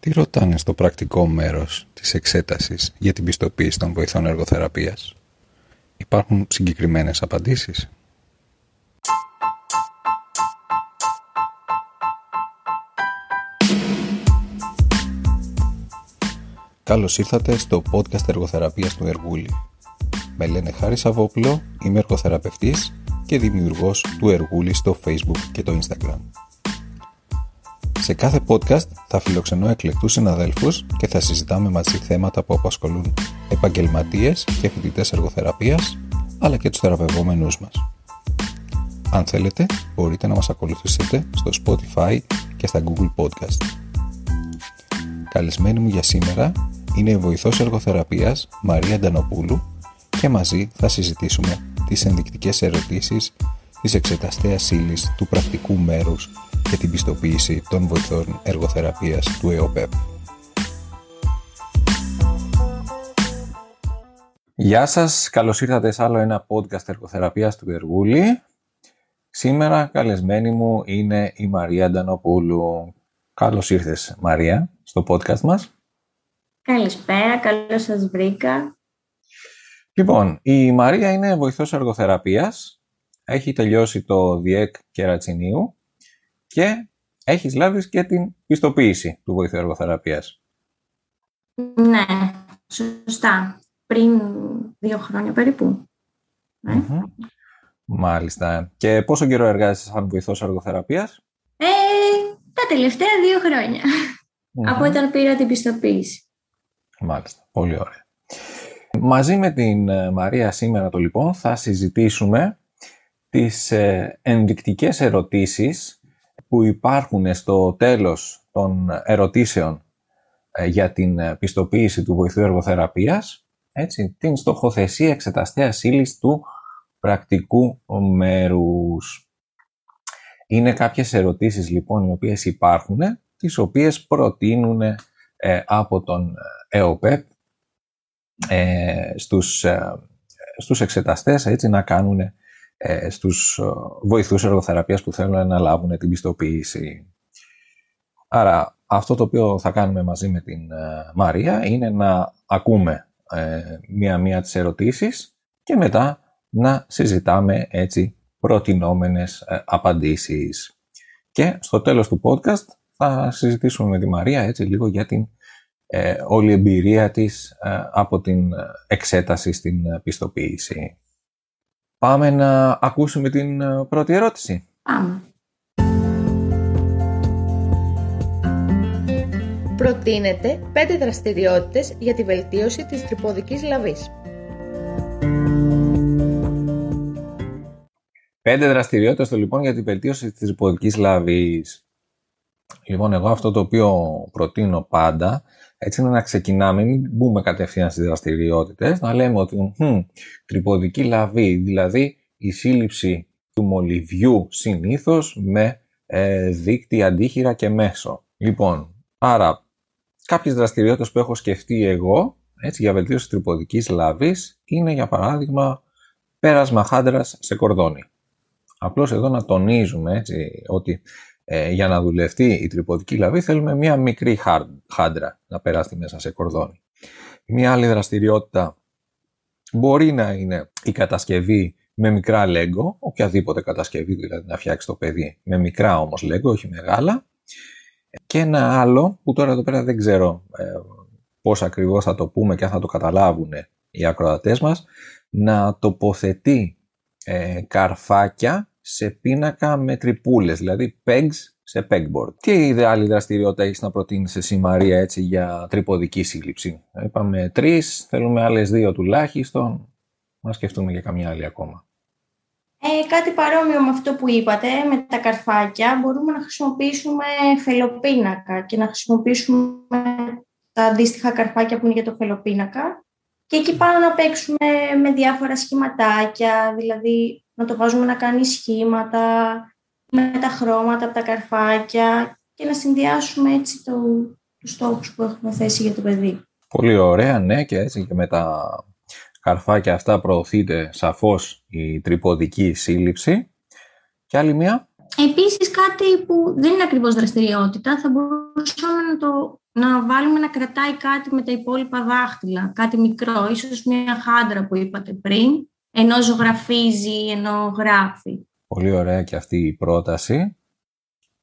Τι ρωτάνε στο πρακτικό μέρος της εξέτασης για την πιστοποίηση των βοηθών εργοθεραπείας; Υπάρχουν συγκεκριμένες απαντήσεις; Καλώς ήρθατε στο podcast εργοθεραπείας του Εργούλη. Με λένε Χάρης Σαββόπουλο, είμαι εργοθεραπευτής και δημιουργός του Εργούλη στο Facebook και το Instagram. Σε κάθε podcast θα φιλοξενώ εκλεκτούς συναδέλφους και θα συζητάμε μαζί θέματα που απασχολούν επαγγελματίες και φοιτητές εργοθεραπείας, αλλά και τους θεραπευόμενούς μας. Αν θέλετε, μπορείτε να μας ακολουθήσετε στο Spotify και στα Google Podcast. Καλεσμένη μου για σήμερα είναι η βοηθός εργοθεραπείας Μαρία Ντανοπούλου και μαζί θα συζητήσουμε τις ενδεικτικές ερωτήσεις της εξεταστέας ύλης του πρακτικού μέρους και την πιστοποίηση των βοηθών εργοθεραπείας του ΕΟΠΕΠ. Γεια σας, καλώς ήρθατε σε άλλο ένα podcast εργοθεραπείας του Εργούλη. Σήμερα καλεσμένη μου είναι η Μαρία Ντανοπούλου. Καλώς ήρθες Μαρία στο podcast μας. Καλησπέρα, καλώς σας βρήκα. Λοιπόν, η Μαρία είναι βοηθός εργοθεραπείας. Έχει τελειώσει το ΔΙΕΚ Κερατσινίου και έχεις λάβει και την πιστοποίηση του βοηθού εργοθεραπείας. Ναι, σωστά. Πριν δύο χρόνια περίπου. Ναι. Μάλιστα. Και πόσο καιρό εργάζεσαι σαν βοηθός εργοθεραπείας; Ε, τα τελευταία δύο χρόνια. Από όταν πήρα την πιστοποίηση. Μάλιστα. Πολύ ωραία. Μαζί με την ε, Μαρία σήμερα το λοιπόν θα συζητήσουμε τις ε, ενδεικτικές ερωτήσεις που υπάρχουν στο τέλος των ερωτήσεων ε, για την πιστοποίηση του βοηθού εργοθεραπείας, έτσι, την στοχοθεσία εξεταστέας ύλη του πρακτικού μέρους. Είναι κάποιες ερωτήσεις λοιπόν οι οποίες υπάρχουν, τις οποίες προτείνουν από τον ΕΟΠΕΠ ε, στους, ε, στους εξεταστές έτσι, να κάνουν ε, στους βοηθούς εργοθεραπείας που θέλουν να λάβουν την πιστοποίηση. Άρα αυτό το οποίο θα κάνουμε μαζί με την Μαρία είναι να ακούμε μία-μία τις ερωτήσεις και μετά να συζητάμε έτσι προτινόμενες απαντήσεις. Και στο τέλος του podcast θα συζητήσουμε με τη Μαρία έτσι λίγο για την ε, όλη η εμπειρία της ε, από την εξέταση στην πιστοποίηση. Πάμε να ακούσουμε την ε, πρώτη ερώτηση. Πάμε. Προτείνετε πέντε δραστηριότητες για τη βελτίωση της τρυποδικής λαβής. Πέντε δραστηριότητες λοιπόν για τη βελτίωση της τρυποδικής λαβής. Λοιπόν, εγώ αυτό το οποίο προτείνω πάντα έτσι είναι να ξεκινάμε, μην μπούμε κατευθείαν στις δραστηριότητες, να λέμε ότι hm, τρυποδική λαβή, δηλαδή η σύλληψη του μολυβιού συνήθως με ε, δίκτυα αντίχειρα και μέσο. Λοιπόν, άρα κάποιες δραστηριότητες που έχω σκεφτεί εγώ έτσι, για βελτίωση τρυποδικής λαβής είναι για παράδειγμα πέρασμα χάντρας σε κορδόνι. Απλώς εδώ να τονίζουμε έτσι, ότι ε, για να δουλευτεί η τρυποδική λαβή θέλουμε μια μικρή χάντρα να περάσει μέσα σε κορδόνι. Μια άλλη δραστηριότητα μπορεί να είναι η κατασκευή με μικρά λέγκο, οποιαδήποτε κατασκευή δηλαδή να φτιάξει το παιδί, με μικρά όμως λέγκο, όχι μεγάλα. Και ένα άλλο που τώρα εδώ πέρα δεν ξέρω ε, πώς ακριβώς θα το πούμε και αν θα το καταλάβουν οι ακροατές μας, να τοποθετεί ε, καρφάκια σε πίνακα με τρυπούλες, δηλαδή pegs σε pegboard. Τι άλλη δραστηριότητα έχεις να προτείνεις εσύ Μαρία έτσι για τρυποδική σύλληψη; Είπαμε τρεις, θέλουμε άλλες δύο τουλάχιστον. Να σκεφτούμε για καμιά άλλη ακόμα. Ε, κάτι παρόμοιο με αυτό που είπατε, με τα καρφάκια, μπορούμε να χρησιμοποιήσουμε φελοπίνακα και να χρησιμοποιήσουμε τα αντίστοιχα καρφάκια που είναι για το φελοπίνακα και εκεί πάνω να παίξουμε με διάφορα σχηματάκια, δηλαδή να το βάζουμε να κάνει σχήματα με τα χρώματα από τα καρφάκια και να συνδυάσουμε έτσι το, τους στόχους που έχουμε θέσει για το παιδί. Πολύ ωραία, ναι, και έτσι και με τα καρφάκια αυτά προωθείται σαφώς η τρυποδική σύλληψη. Και άλλη μία. Επίσης κάτι που δεν είναι ακριβώς δραστηριότητα, θα μπορούσαμε να το να βάλουμε να κρατάει κάτι με τα υπόλοιπα δάχτυλα, κάτι μικρό, ίσως μια χάντρα που είπατε πριν, ενώ ζωγραφίζει, ενώ γράφει. Πολύ ωραία και αυτή η πρόταση.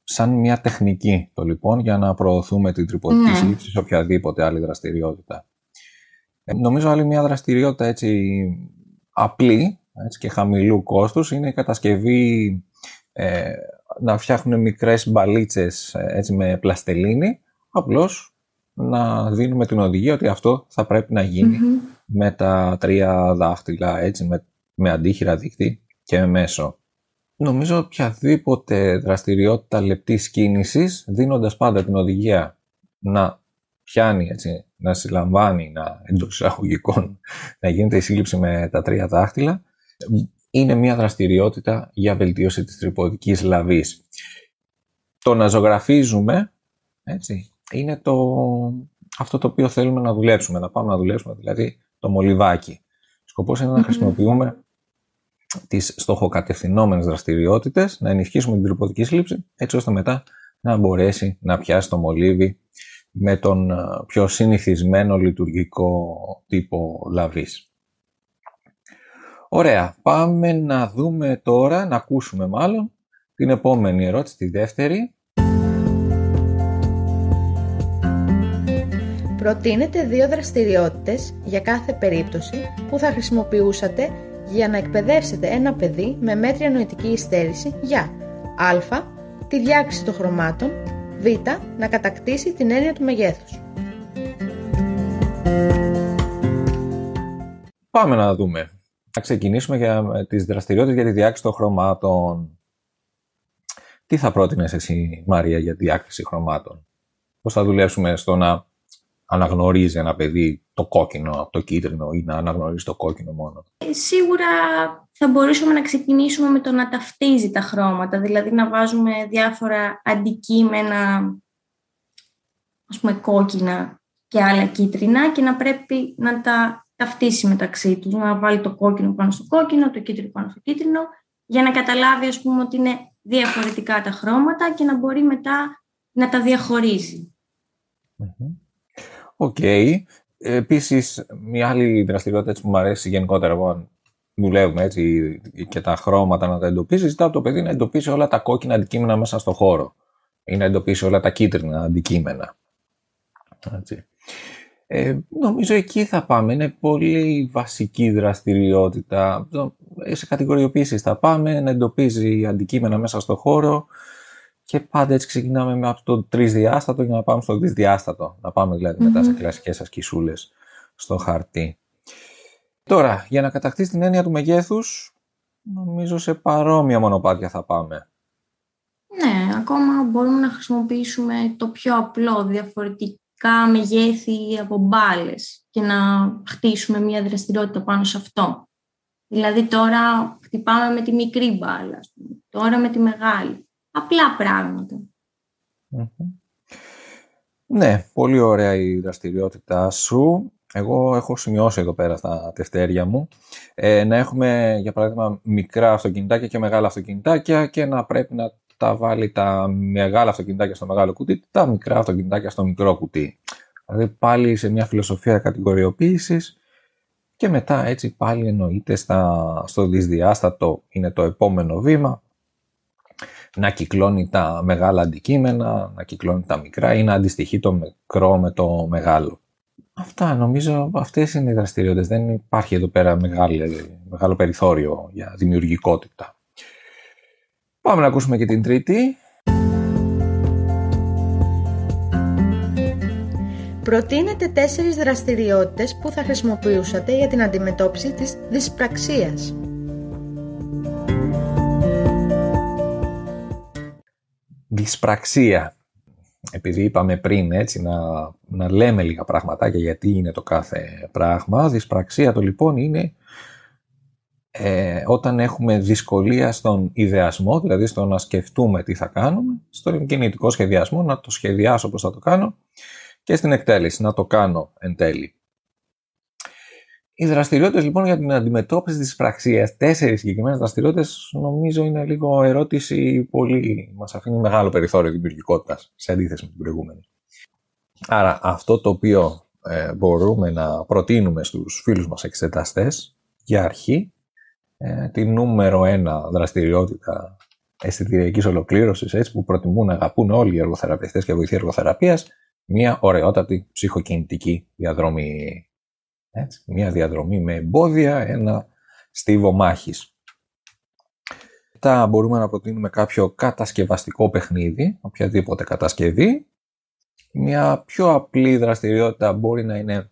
Σαν μια τεχνική το λοιπόν για να προωθούμε την τριποτική ναι. σύλληψη σε οποιαδήποτε άλλη δραστηριότητα. Ε, νομίζω άλλη μια δραστηριότητα έτσι απλή έτσι, και χαμηλού κόστους είναι η κατασκευή ε, να φτιάχνουν μικρές μπαλίτσες ε, έτσι, με πλαστελίνη απλώς να δίνουμε την οδηγία ότι αυτό θα πρέπει να γινει με τα τρία δάχτυλα έτσι, με, με αντίχειρα δίκτυ και με μέσο. Νομίζω οποιαδήποτε δραστηριότητα λεπτής κίνησης, δίνοντας πάντα την οδηγία να πιάνει, έτσι, να συλλαμβάνει, να εντός εισαγωγικών, να γίνεται η σύλληψη με τα τρία δάχτυλα, είναι μια δραστηριότητα για βελτίωση της τρυποδικής λαβής. Το να ζωγραφίζουμε, έτσι, είναι το, αυτό το οποίο θέλουμε να δουλέψουμε, να πάμε να δουλέψουμε, δηλαδή το μολυβάκι. Σκοπός είναι να χρησιμοποιούμε τις στοχοκατευθυνόμενες δραστηριότητες, να ενισχύσουμε την τρυποδική σύλληψη, έτσι ώστε μετά να μπορέσει να πιάσει το μολύβι με τον ε, πιο συνηθισμένο λειτουργικό τύπο λαβής. Ωραία, πάμε να δούμε τώρα, να ακούσουμε μάλλον, την επόμενη ερώτηση, τη δεύτερη. Προτείνετε δύο δραστηριότητες για κάθε περίπτωση που θα χρησιμοποιούσατε για να εκπαιδεύσετε ένα παιδί με μέτρια νοητική υστέρηση για α. τη διάκριση των χρωμάτων β. να κατακτήσει την έννοια του μεγέθους. Πάμε να δούμε. Να ξεκινήσουμε για τις δραστηριότητες για τη διάκριση των χρωμάτων. Τι θα πρότεινες εσύ, Μαρία, για τη διάκριση χρωμάτων; Πώς θα δουλέψουμε στο να αναγνωρίζει ένα παιδί το κόκκινο από το κίτρινο ή να αναγνωρίζει το κόκκινο μόνο. Ε, σίγουρα θα μπορούσαμε να ξεκινήσουμε με το να ταυτίζει τα χρώματα, δηλαδή να βάζουμε διάφορα αντικείμενα, ας πούμε κόκκινα και άλλα κίτρινα και να πρέπει να τα ταυτίσει μεταξύ τους, να βάλει το κόκκινο πάνω στο κόκκινο, το κίτρινο πάνω στο κίτρινο, για να καταλάβει ας πούμε ότι είναι διαφορετικά τα χρώματα και να μπορεί μετά να τα διαχωρίζει OK. Okay. Επίσης, μια άλλη δραστηριότητα που μου αρέσει γενικότερα, εγώ δουλεύουμε έτσι και τα χρώματα να τα εντοπίσει, ζητάω από το παιδί να εντοπίσει όλα τα κόκκινα αντικείμενα μέσα στο χώρο ή να εντοπίσει όλα τα κίτρινα αντικείμενα. Έτσι. Ε, νομίζω εκεί θα πάμε. Είναι πολύ βασική δραστηριότητα. Σε κατηγοριοποίησεις θα πάμε, να εντοπίζει αντικείμενα μέσα στο χώρο, και πάντα έτσι ξεκινάμε με από το τρισδιάστατο για να πάμε στο δυσδιάστατο. Να πάμε δηλαδή μετά σε κλασικές ασκησούλες στο χαρτί. Τώρα, για να κατακτήσεις την έννοια του μεγέθους, νομίζω σε παρόμοια μονοπάτια θα πάμε. Ναι, ακόμα μπορούμε να χρησιμοποιήσουμε το πιο απλό, διαφορετικά μεγέθη από μπάλες και να χτίσουμε μια δραστηριότητα πάνω σε αυτό. Δηλαδή τώρα χτυπάμε με τη μικρή μπάλα, τώρα με τη μεγάλη απλά Ναι, πολύ ωραία η δραστηριότητά σου. Εγώ έχω σημειώσει εδώ πέρα στα τευτέρια μου ε, να έχουμε για παράδειγμα μικρά αυτοκινητάκια και μεγάλα αυτοκινητάκια και να πρέπει να τα βάλει τα μεγάλα αυτοκινητάκια στο μεγάλο κουτί, τα μικρά αυτοκινητάκια στο μικρό κουτί. Δηλαδή πάλι σε μια φιλοσοφία κατηγοριοποίησης και μετά έτσι πάλι εννοείται στα, στο δυσδιάστατο είναι το επόμενο βήμα να κυκλώνει τα μεγάλα αντικείμενα, να κυκλώνει τα μικρά ή να αντιστοιχεί το μικρό με το μεγάλο. Αυτά νομίζω, αυτές είναι οι δραστηριότητες. Δεν υπάρχει εδώ πέρα μεγάλο περιθώριο για δημιουργικότητα. Πάμε να ακούσουμε και την τρίτη. Προτείνετε τέσσερις δραστηριότητες που θα χρησιμοποιούσατε για την αντιμετώπιση της δυσπραξίας. Δυσπραξία. Επειδή είπαμε πριν έτσι να, να λέμε λίγα πραγματάκια γιατί είναι το κάθε πράγμα, δυσπραξία το λοιπόν είναι ε, όταν έχουμε δυσκολία στον ιδεασμό, δηλαδή στο να σκεφτούμε τι θα κάνουμε, στον κινητικό σχεδιασμό, να το σχεδιάσω πώς θα το κάνω και στην εκτέλεση, να το κάνω εν τέλει. Οι δραστηριότητες λοιπόν για την αντιμετώπιση της πραξίας, τέσσερις συγκεκριμένες δραστηριότητες, νομίζω είναι λίγο ερώτηση πολύ. Μας αφήνει μεγάλο περιθώριο δημιουργικότητας σε αντίθεση με την προηγούμενη. Άρα αυτό το οποίο ε, μπορούμε να προτείνουμε στους φίλους μας εξεταστές για αρχή ε, τη νούμερο ένα δραστηριότητα αισθητηριακής ολοκλήρωσης, έτσι που προτιμούν να αγαπούν όλοι οι εργοθεραπευτές και βοηθοί εργοθεραπείας, μια ωραιότατη ψυχοκινητική διαδρομή. Έτσι, μια διαδρομή με εμπόδια, ένα στίβο μάχης. Μετά μπορούμε να προτείνουμε κάποιο κατασκευαστικό παιχνίδι, οποιαδήποτε κατασκευή. Μια πιο απλή δραστηριότητα μπορεί να είναι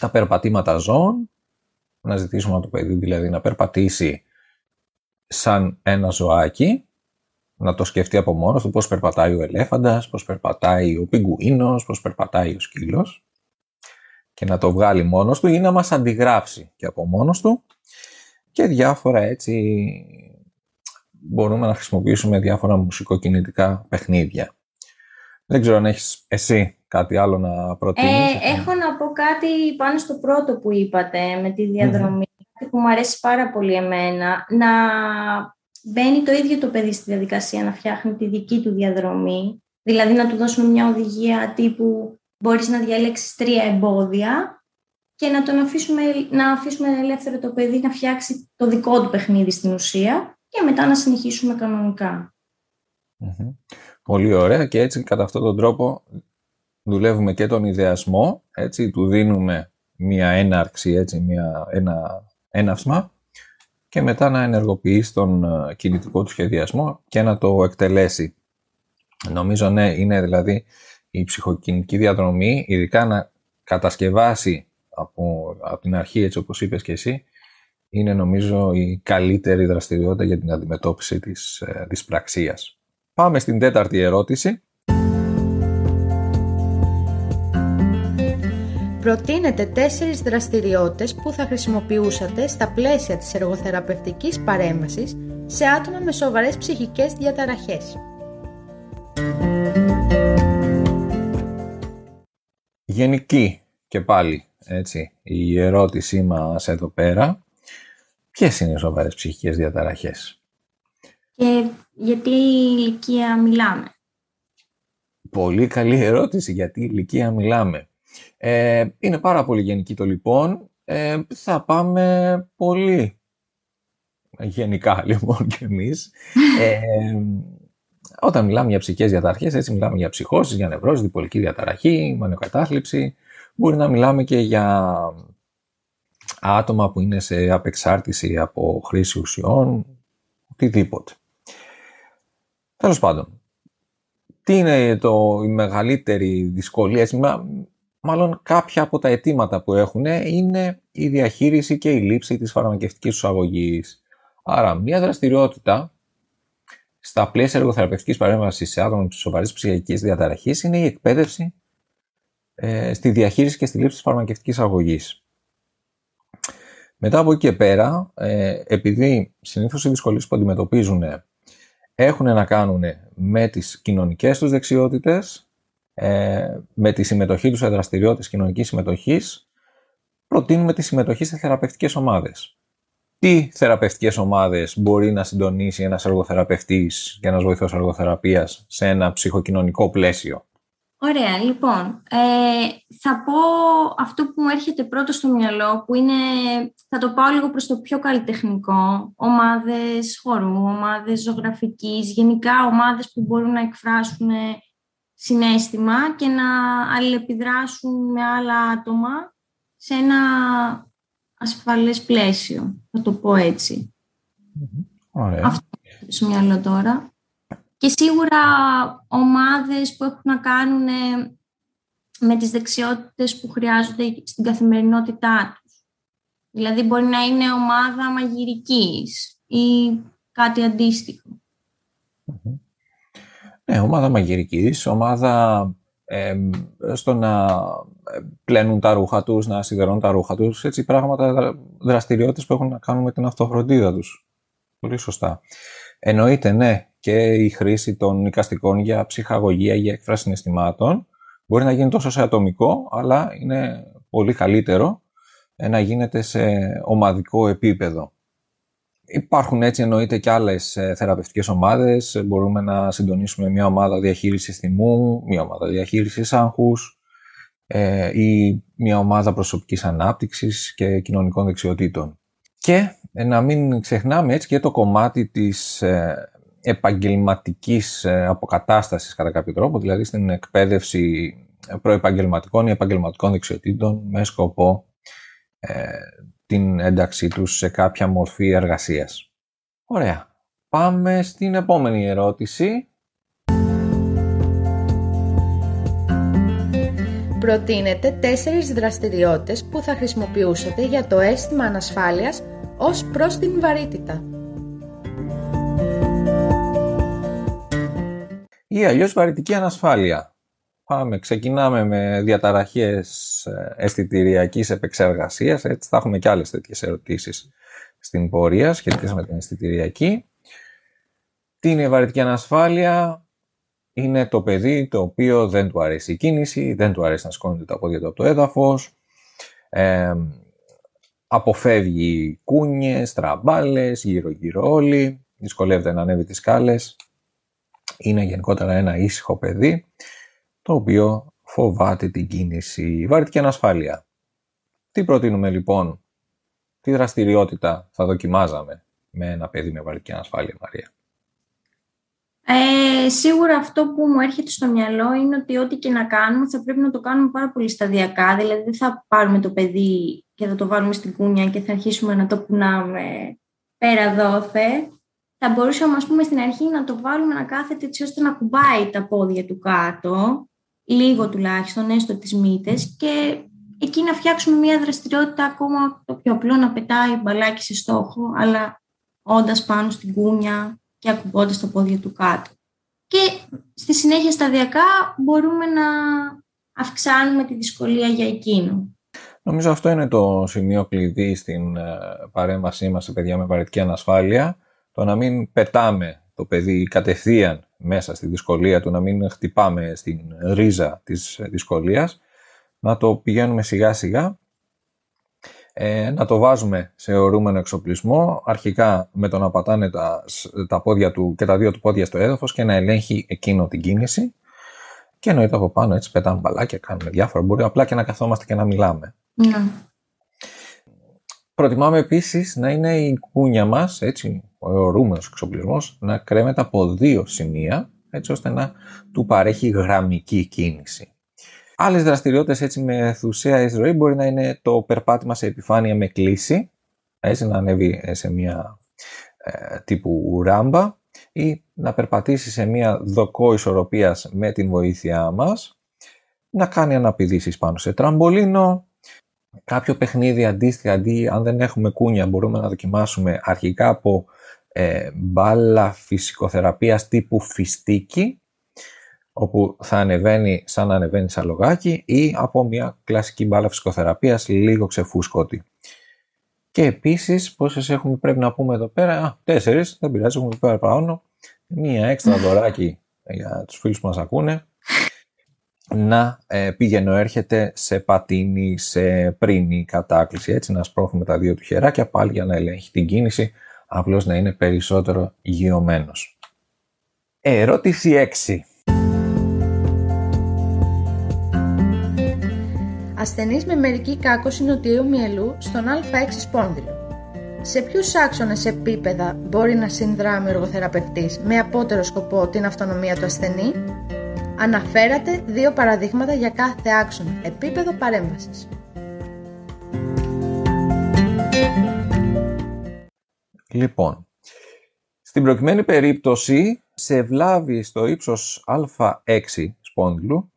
τα περπατήματα ζώων, να ζητήσουμε από το παιδί δηλαδή να περπατήσει σαν ένα ζωάκι, να το σκεφτεί από μόνος του πώς περπατάει ο ελέφαντας, πώς περπατάει ο πιγκουίνος, πώς περπατάει ο σκύλος και να το βγάλει μόνος του ή να μας αντιγράψει και από μόνος του και διάφορα έτσι μπορούμε να χρησιμοποιήσουμε διάφορα μουσικοκινητικά παιχνίδια. Δεν ξέρω αν έχεις εσύ κάτι άλλο να προτείνεις. Ε, έχω να πω κάτι πάνω στο πρώτο που είπατε με τη διαδρομή. Κάτι που μου αρέσει πάρα πολύ εμένα. Να μπαίνει το ίδιο το παιδί στη διαδικασία να φτιάχνει τη δική του διαδρομή. Δηλαδή να του δώσουμε μια οδηγία τύπου μπορείς να διαλέξεις τρία εμπόδια και να τον αφήσουμε, να αφήσουμε ελεύθερο το παιδί να φτιάξει το δικό του παιχνίδι στην ουσία και μετά να συνεχίσουμε Πολύ ωραία και έτσι κατά αυτόν τον τρόπο δουλεύουμε και τον ιδεασμό, έτσι, του δίνουμε μία έναρξη, έτσι, μία, ένα έναυσμα και μετά να ενεργοποιήσει τον ε, κινητικό του σχεδιασμό και να το εκτελέσει. Νομίζω ναι, είναι δηλαδή η ψυχοκινητική διαδρομή, ειδικά να κατασκευάσει από, από την αρχή, έτσι όπως είπες και εσύ, είναι νομίζω η καλύτερη δραστηριότητα για την αντιμετώπιση της ε, δυσπραξίας. Πάμε στην τέταρτη ερώτηση. Προτείνετε τέσσερις δραστηριότητες που θα χρησιμοποιούσατε στα πλαίσια της εργοθεραπευτικής παρέμβασης σε άτομα με σοβαρές ψυχικές διαταραχές. Γενική και πάλι έτσι, η ερώτησή μας εδώ πέρα. Ποιες είναι οι σοβαρές ψυχικές διαταραχές; Και γιατί ηλικία μιλάμε; Πολύ καλή ερώτηση. Γιατί ηλικία μιλάμε. Ε, είναι πάρα πολύ γενική το λοιπόν. Ε, θα πάμε πολύ γενικά λοιπόν κι εμείς. Ε, όταν μιλάμε για ψυχικές διαταραχές, έτσι μιλάμε για ψυχώσεις, για νευρώσεις, διπολική διαταραχή, μανιοκατάθλιψη. Μπορεί να μιλάμε και για άτομα που είναι σε απεξάρτηση από χρήση ουσιών, οτιδήποτε. Τέλος πάντων, τι είναι το, η μεγαλύτερη δυσκολία, μάλλον κάποια από τα αιτήματα που έχουν είναι η διαχείριση και η λήψη της φαρμακευτικής του αγωγής. Άρα, μια δραστηριότητα στα πλαίσια εργοθεραπευτικής παρέμβασης σε άτομα με σοβαρής ψυχικής διαταραχής είναι η εκπαίδευση ε, στη διαχείριση και στη λήψη της φαρμακευτικής αγωγής. Μετά από εκεί και πέρα, ε, επειδή συνήθως οι δυσκολίες που αντιμετωπίζουν έχουν να κάνουν με τις κοινωνικές τους δεξιότητες, ε, με τη συμμετοχή τους σε δραστηριότητες κοινωνικής συμμετοχής, προτείνουμε τη συμμετοχή σε θεραπευτικές ομάδες. Τι θεραπευτικές ομάδες μπορεί να συντονίσει ένας εργοθεραπευτής και ένας βοηθός εργοθεραπείας σε ένα ψυχοκοινωνικό πλαίσιο; Ωραία, λοιπόν, ε, θα πω αυτό που μου έρχεται πρώτο στο μυαλό, που είναι, θα το πάω λίγο προς το πιο καλλιτεχνικό, ομάδες χορού, ομάδες ζωγραφικής, γενικά ομάδες που μπορούν να εκφράσουν συνέστημα και να αλληλεπιδράσουν με άλλα άτομα σε ένα ασφαλές πλαίσιο, θα το πω έτσι. Ωραία. Αυτό στο μυαλό τώρα και σίγουρα ομάδες που έχουν να κάνουν ε, με τις δεξιότητες που χρειάζονται στην καθημερινότητά τους. Δηλαδή μπορεί να είναι ομάδα μαγειρικής ή κάτι αντίστοιχο. Ναι, ομάδα μαγειρικής, ομάδα ε, στο να πλένουν τα ρούχα τους, να σιδερώνουν τα ρούχα τους, έτσι πράγματα, δραστηριότητες που έχουν να κάνουν με την αυτοφροντίδα τους. Πολύ σωστά. Εννοείται, ναι, και η χρήση των οικαστικών για ψυχαγωγία, για έκφραση συναισθημάτων. Μπορεί να γίνει τόσο σε ατομικό, αλλά είναι πολύ καλύτερο να γίνεται σε ομαδικό επίπεδο. Υπάρχουν έτσι εννοείται και άλλες ε, θεραπευτικές ομάδες. Μπορούμε να συντονίσουμε μια ομάδα διαχείρισης θυμού, μια ομάδα διαχείρισης άγχους, ε, ή μια ομάδα προσωπικής ανάπτυξης και κοινωνικών δεξιοτήτων. Και ε, να μην ξεχνάμε έτσι και το κομμάτι της ε, επαγγελματικής ε, αποκατάστασης κατά κάποιο τρόπο, δηλαδή στην εκπαίδευση προεπαγγελματικών ή επαγγελματικών δεξιοτήτων με σκοπό την ένταξή τους σε κάποια μορφή εργασίας. Ωραία. Πάμε στην επόμενη ερώτηση. Προτείνετε τέσσερις δραστηριότητες που θα χρησιμοποιούσατε για το αίσθημα ανασφάλειας ως προς την βαρύτητα. Ή αλλιώς βαρυτική ανασφάλεια. Πάμε, ξεκινάμε με διαταραχές ε, αισθητηριακής επεξεργασίας, έτσι θα έχουμε και άλλες τέτοιες ερωτήσεις στην πορεία σχετικά με την αισθητηριακή. Τι είναι η βαρυτική ανασφάλεια, είναι το παιδί το οποίο δεν του αρέσει η κίνηση, δεν του αρέσει να σκόνεται τα πόδια του από το έδαφος, ε, αποφεύγει κούνιες, τραμπάλες, γύρω-γύρω όλοι, δυσκολεύεται να ανέβει τις σκάλες. Είναι γενικότερα ένα ήσυχο παιδί, το οποίο φοβάται την κίνηση. Βαρύτικη ανασφάλεια. Τι προτείνουμε λοιπόν, τι δραστηριότητα θα δοκιμάζαμε με ένα παιδί με βαρύτικη ανασφάλεια, Μαρία; Ε, σίγουρα αυτό που μου έρχεται στο μυαλό είναι ότι ό,τι και να κάνουμε θα πρέπει να το κάνουμε πάρα πολύ σταδιακά. Δηλαδή δεν θα πάρουμε το παιδί και θα το βάλουμε στην κούνια και θα αρχίσουμε να το κουνάμε πέρα δόθε. Θα μπορούσαμε ας πούμε στην αρχή να το βάλουμε να κάθεται έτσι ώστε να κουμπάει τα πόδια του κάτω, λίγο τουλάχιστον, έστω τις μύτες και εκεί να φτιάξουμε μια δραστηριότητα ακόμα το πιο απλό να πετάει μπαλάκι σε στόχο, αλλά όντας πάνω στην κούνια, και ακουμπώντας τα πόδια του κάτω. Και στη συνέχεια σταδιακά μπορούμε να αυξάνουμε τη δυσκολία για εκείνο. Νομίζω αυτό είναι το σημείο κλειδί στην ε, παρέμβασή μας σε παιδιά με βαρετική ανασφάλεια. Το να μην πετάμε το παιδί κατευθείαν μέσα στη δυσκολία του, να μην χτυπάμε στην ρίζα της δυσκολίας, να το πηγαίνουμε σιγά σιγά ε, να το βάζουμε σε ορούμενο εξοπλισμό, αρχικά με το να πατάνε τα, τα πόδια του και τα δύο του πόδια στο έδαφος και να ελέγχει εκείνο την κίνηση και εννοείται από πάνω έτσι πετάμε μπαλάκια, κάνουμε διάφορα, μπορεί απλά και να καθόμαστε και να μιλάμε. Ναι. Προτιμάμε επίσης να είναι η κούνια μας, έτσι, ο ορούμενος εξοπλισμός, να κρέμεται από δύο σημεία, έτσι ώστε να του παρέχει γραμμική κίνηση. Άλλες δραστηριότητες έτσι με θουσία εισρωή μπορεί να είναι το περπάτημα σε επιφάνεια με κλίση, έτσι να ανέβει σε μια ε, τύπου ράμπα ή να περπατήσει σε μια δοκό ισορροπίας με την βοήθειά μας, να κάνει αναπηδήσεις πάνω σε τραμπολίνο, κάποιο παιχνίδι αντίστοιχα, αντί αν δεν έχουμε κούνια μπορούμε να δοκιμάσουμε αρχικά από ε, μπάλα φυσικοθεραπείας τύπου φιστίκι, όπου θα ανεβαίνει σαν να ανεβαίνει σαν λογάκι ή από μια κλασική μπάλα φυσικοθεραπείας λίγο ξεφούσκωτη. Και επίσης, πόσες έχουμε πρέπει να πούμε εδώ πέρα, α, τέσσερις, δεν πειράζει, έχουμε πέρα πάνω, μία έξτρα δωράκι για τους φίλους που μας ακούνε, να ε, πηγαίνω έρχεται σε πατίνι, σε πρίνη κατάκληση, έτσι να σπρώχνουμε τα δύο του χεράκια πάλι για να ελέγχει την κίνηση, απλώς να είναι περισσότερο γιωμένος. Ερώτηση 6. ασθενή με μερική κάκωση νοτιού μυελού στον α6 σπόνδυλο. Σε ποιους άξονες επίπεδα μπορεί να συνδράμει ο εργοθεραπευτής με απότερο σκοπό την αυτονομία του ασθενή; Αναφέρατε δύο παραδείγματα για κάθε άξονα επίπεδο παρέμβασης. Λοιπόν, στην προκειμένη περίπτωση σε βλάβη στο ύψος α6 σπόνδυλου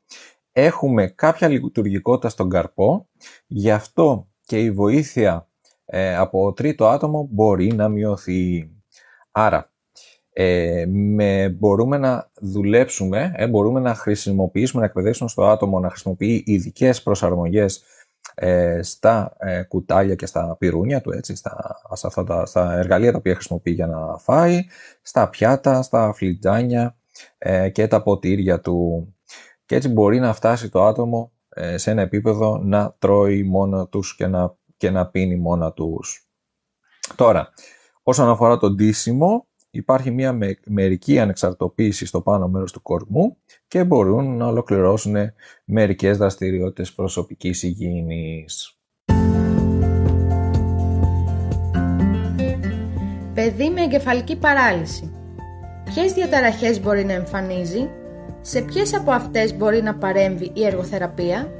έχουμε κάποια λειτουργικότητα στον καρπό, γι' αυτό και η βοήθεια ε, από τρίτο άτομο μπορεί να μειωθεί. Άρα, ε, με, μπορούμε να δουλέψουμε, ε, μπορούμε να χρησιμοποιήσουμε, να εκπαιδεύσουμε στο άτομο να χρησιμοποιεί ειδικές προσαρμογές ε, στα ε, κουτάλια και στα πυρούνια του, έτσι, στα, στα, τα, στα εργαλεία τα οποία χρησιμοποιεί για να φάει, στα πιάτα, στα φλιτζάνια και τα ποτήρια του και έτσι μπορεί να φτάσει το άτομο ε, σε ένα επίπεδο να τρώει μόνο τους και να, και να πίνει μόνα τους. Τώρα, όσον αφορά το ντύσιμο, υπάρχει μια μερική ανεξαρτοποίηση στο πάνω μέρος του κορμού και μπορούν να ολοκληρώσουν μερικές δραστηριότητες προσωπικής υγιεινής. Παιδί με εγκεφαλική παράλυση. Ποιες διαταραχές μπορεί να εμφανίζει, σε ποιες από αυτές μπορεί να παρέμβει η εργοθεραπεία;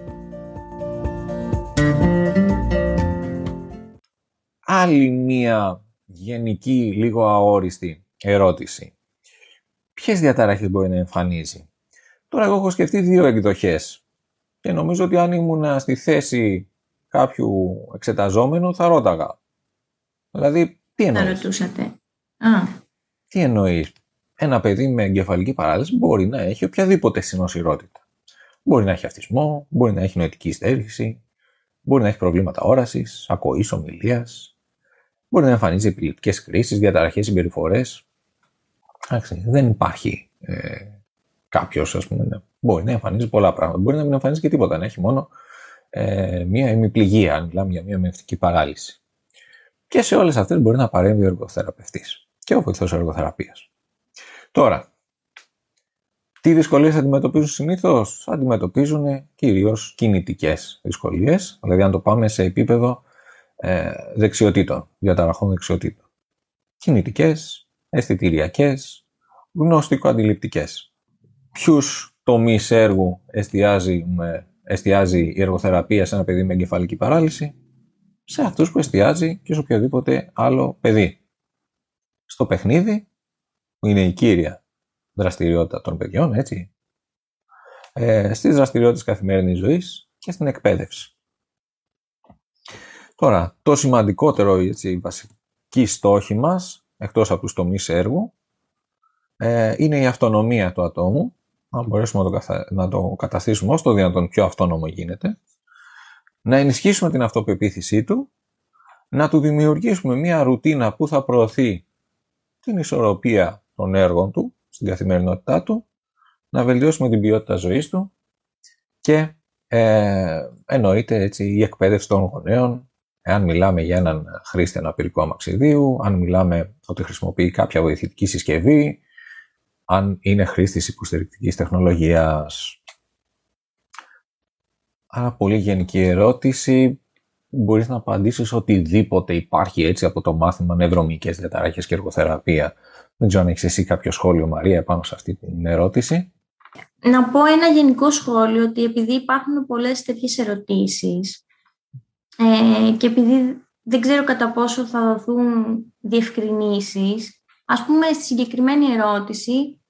Άλλη μία γενική, λίγο αόριστη ερώτηση. Ποιες διαταραχές μπορεί να εμφανίζει; Τώρα εγώ έχω σκεφτεί δύο εκδοχές και νομίζω ότι αν ήμουν στη θέση κάποιου εξεταζόμενου θα ρώταγα. Δηλαδή, τι εννοείς; Θα ρωτούσατε. Α. Τι εννοείς; Ένα παιδί με εγκεφαλική παράλυση μπορεί να έχει οποιαδήποτε συνοσυρότητα. Μπορεί να έχει αυτισμό, μπορεί να έχει νοητική στέρηση, μπορεί να έχει προβλήματα όρασης, ακοής, ομιλίας, μπορεί να εμφανίζει επιληπτικές κρίσεις, διαταραχές συμπεριφορές. Δεν υπάρχει ε, κάποιος, ας πούμε, ναι. μπορεί να εμφανίζει πολλά πράγματα. Μπορεί να μην εμφανίζει και τίποτα, να έχει μόνο ε, μία ημιπληγία, αν μιλάμε για μία μευτική παράλυση. Και σε όλες αυτές μπορεί να παρέμβει ο εργοθεραπευτής και ο βοηθός εργοθεραπείας. Τώρα, τι δυσκολίες αντιμετωπίζουν συνήθως, αντιμετωπίζουν κυρίως κινητικές δυσκολίες, δηλαδή αν το πάμε σε επίπεδο ε, δεξιοτήτων, διαταραχών δεξιοτήτων. Κινητικές, αισθητηριακές, γνωστικο-αντιληπτικές. Ποιους τομείς έργου εστιάζει, εστιάζει η εργοθεραπεία σε ένα παιδί με εγκεφαλική παράλυση, σε αυτούς που εστιάζει και σε οποιοδήποτε άλλο παιδί. Στο παιχνίδι, που είναι η κύρια δραστηριότητα των παιδιών, έτσι, ε, στις δραστηριότητες καθημερινής ζωής και στην εκπαίδευση. Τώρα, το σημαντικότερο, έτσι, η βασική στόχη μας, εκτός από τους τομείς έργου, ε, είναι η αυτονομία του ατόμου, αν μπορέσουμε να το, καθα... να το καταστήσουμε όσο το δυνατόν πιο αυτόνομο γίνεται, να ενισχύσουμε την αυτοπεποίθησή του, να του δημιουργήσουμε μια ρουτίνα που θα προωθεί την ισορροπία των έργων του στην καθημερινότητά του, να βελτιώσουμε την ποιότητα ζωής του. Και ε, εννοείται έτσι, η εκπαίδευση των γονέων, εάν μιλάμε για έναν χρήστη αναπηρικού αμαξιδίου, αν μιλάμε ότι χρησιμοποιεί κάποια βοηθητική συσκευή, αν είναι χρήστης υποστηρικτικής τεχνολογίας. Άρα πολύ γενική ερώτηση. Μπορείς να απαντήσεις οτιδήποτε υπάρχει έτσι από το μάθημα νευρομικές διαταράχες και εργοθεραπεία. Δεν ξέρω αν έχεις εσύ κάποιο σχόλιο, Μαρία, πάνω σε αυτή την ερώτηση. Να πω ένα γενικό σχόλιο, ότι επειδή υπάρχουν πολλές τέτοιες ερωτήσεις ε, και επειδή δεν ξέρω κατά πόσο θα δοθούν διευκρινήσεις, ας πούμε στη συγκεκριμένη ερώτηση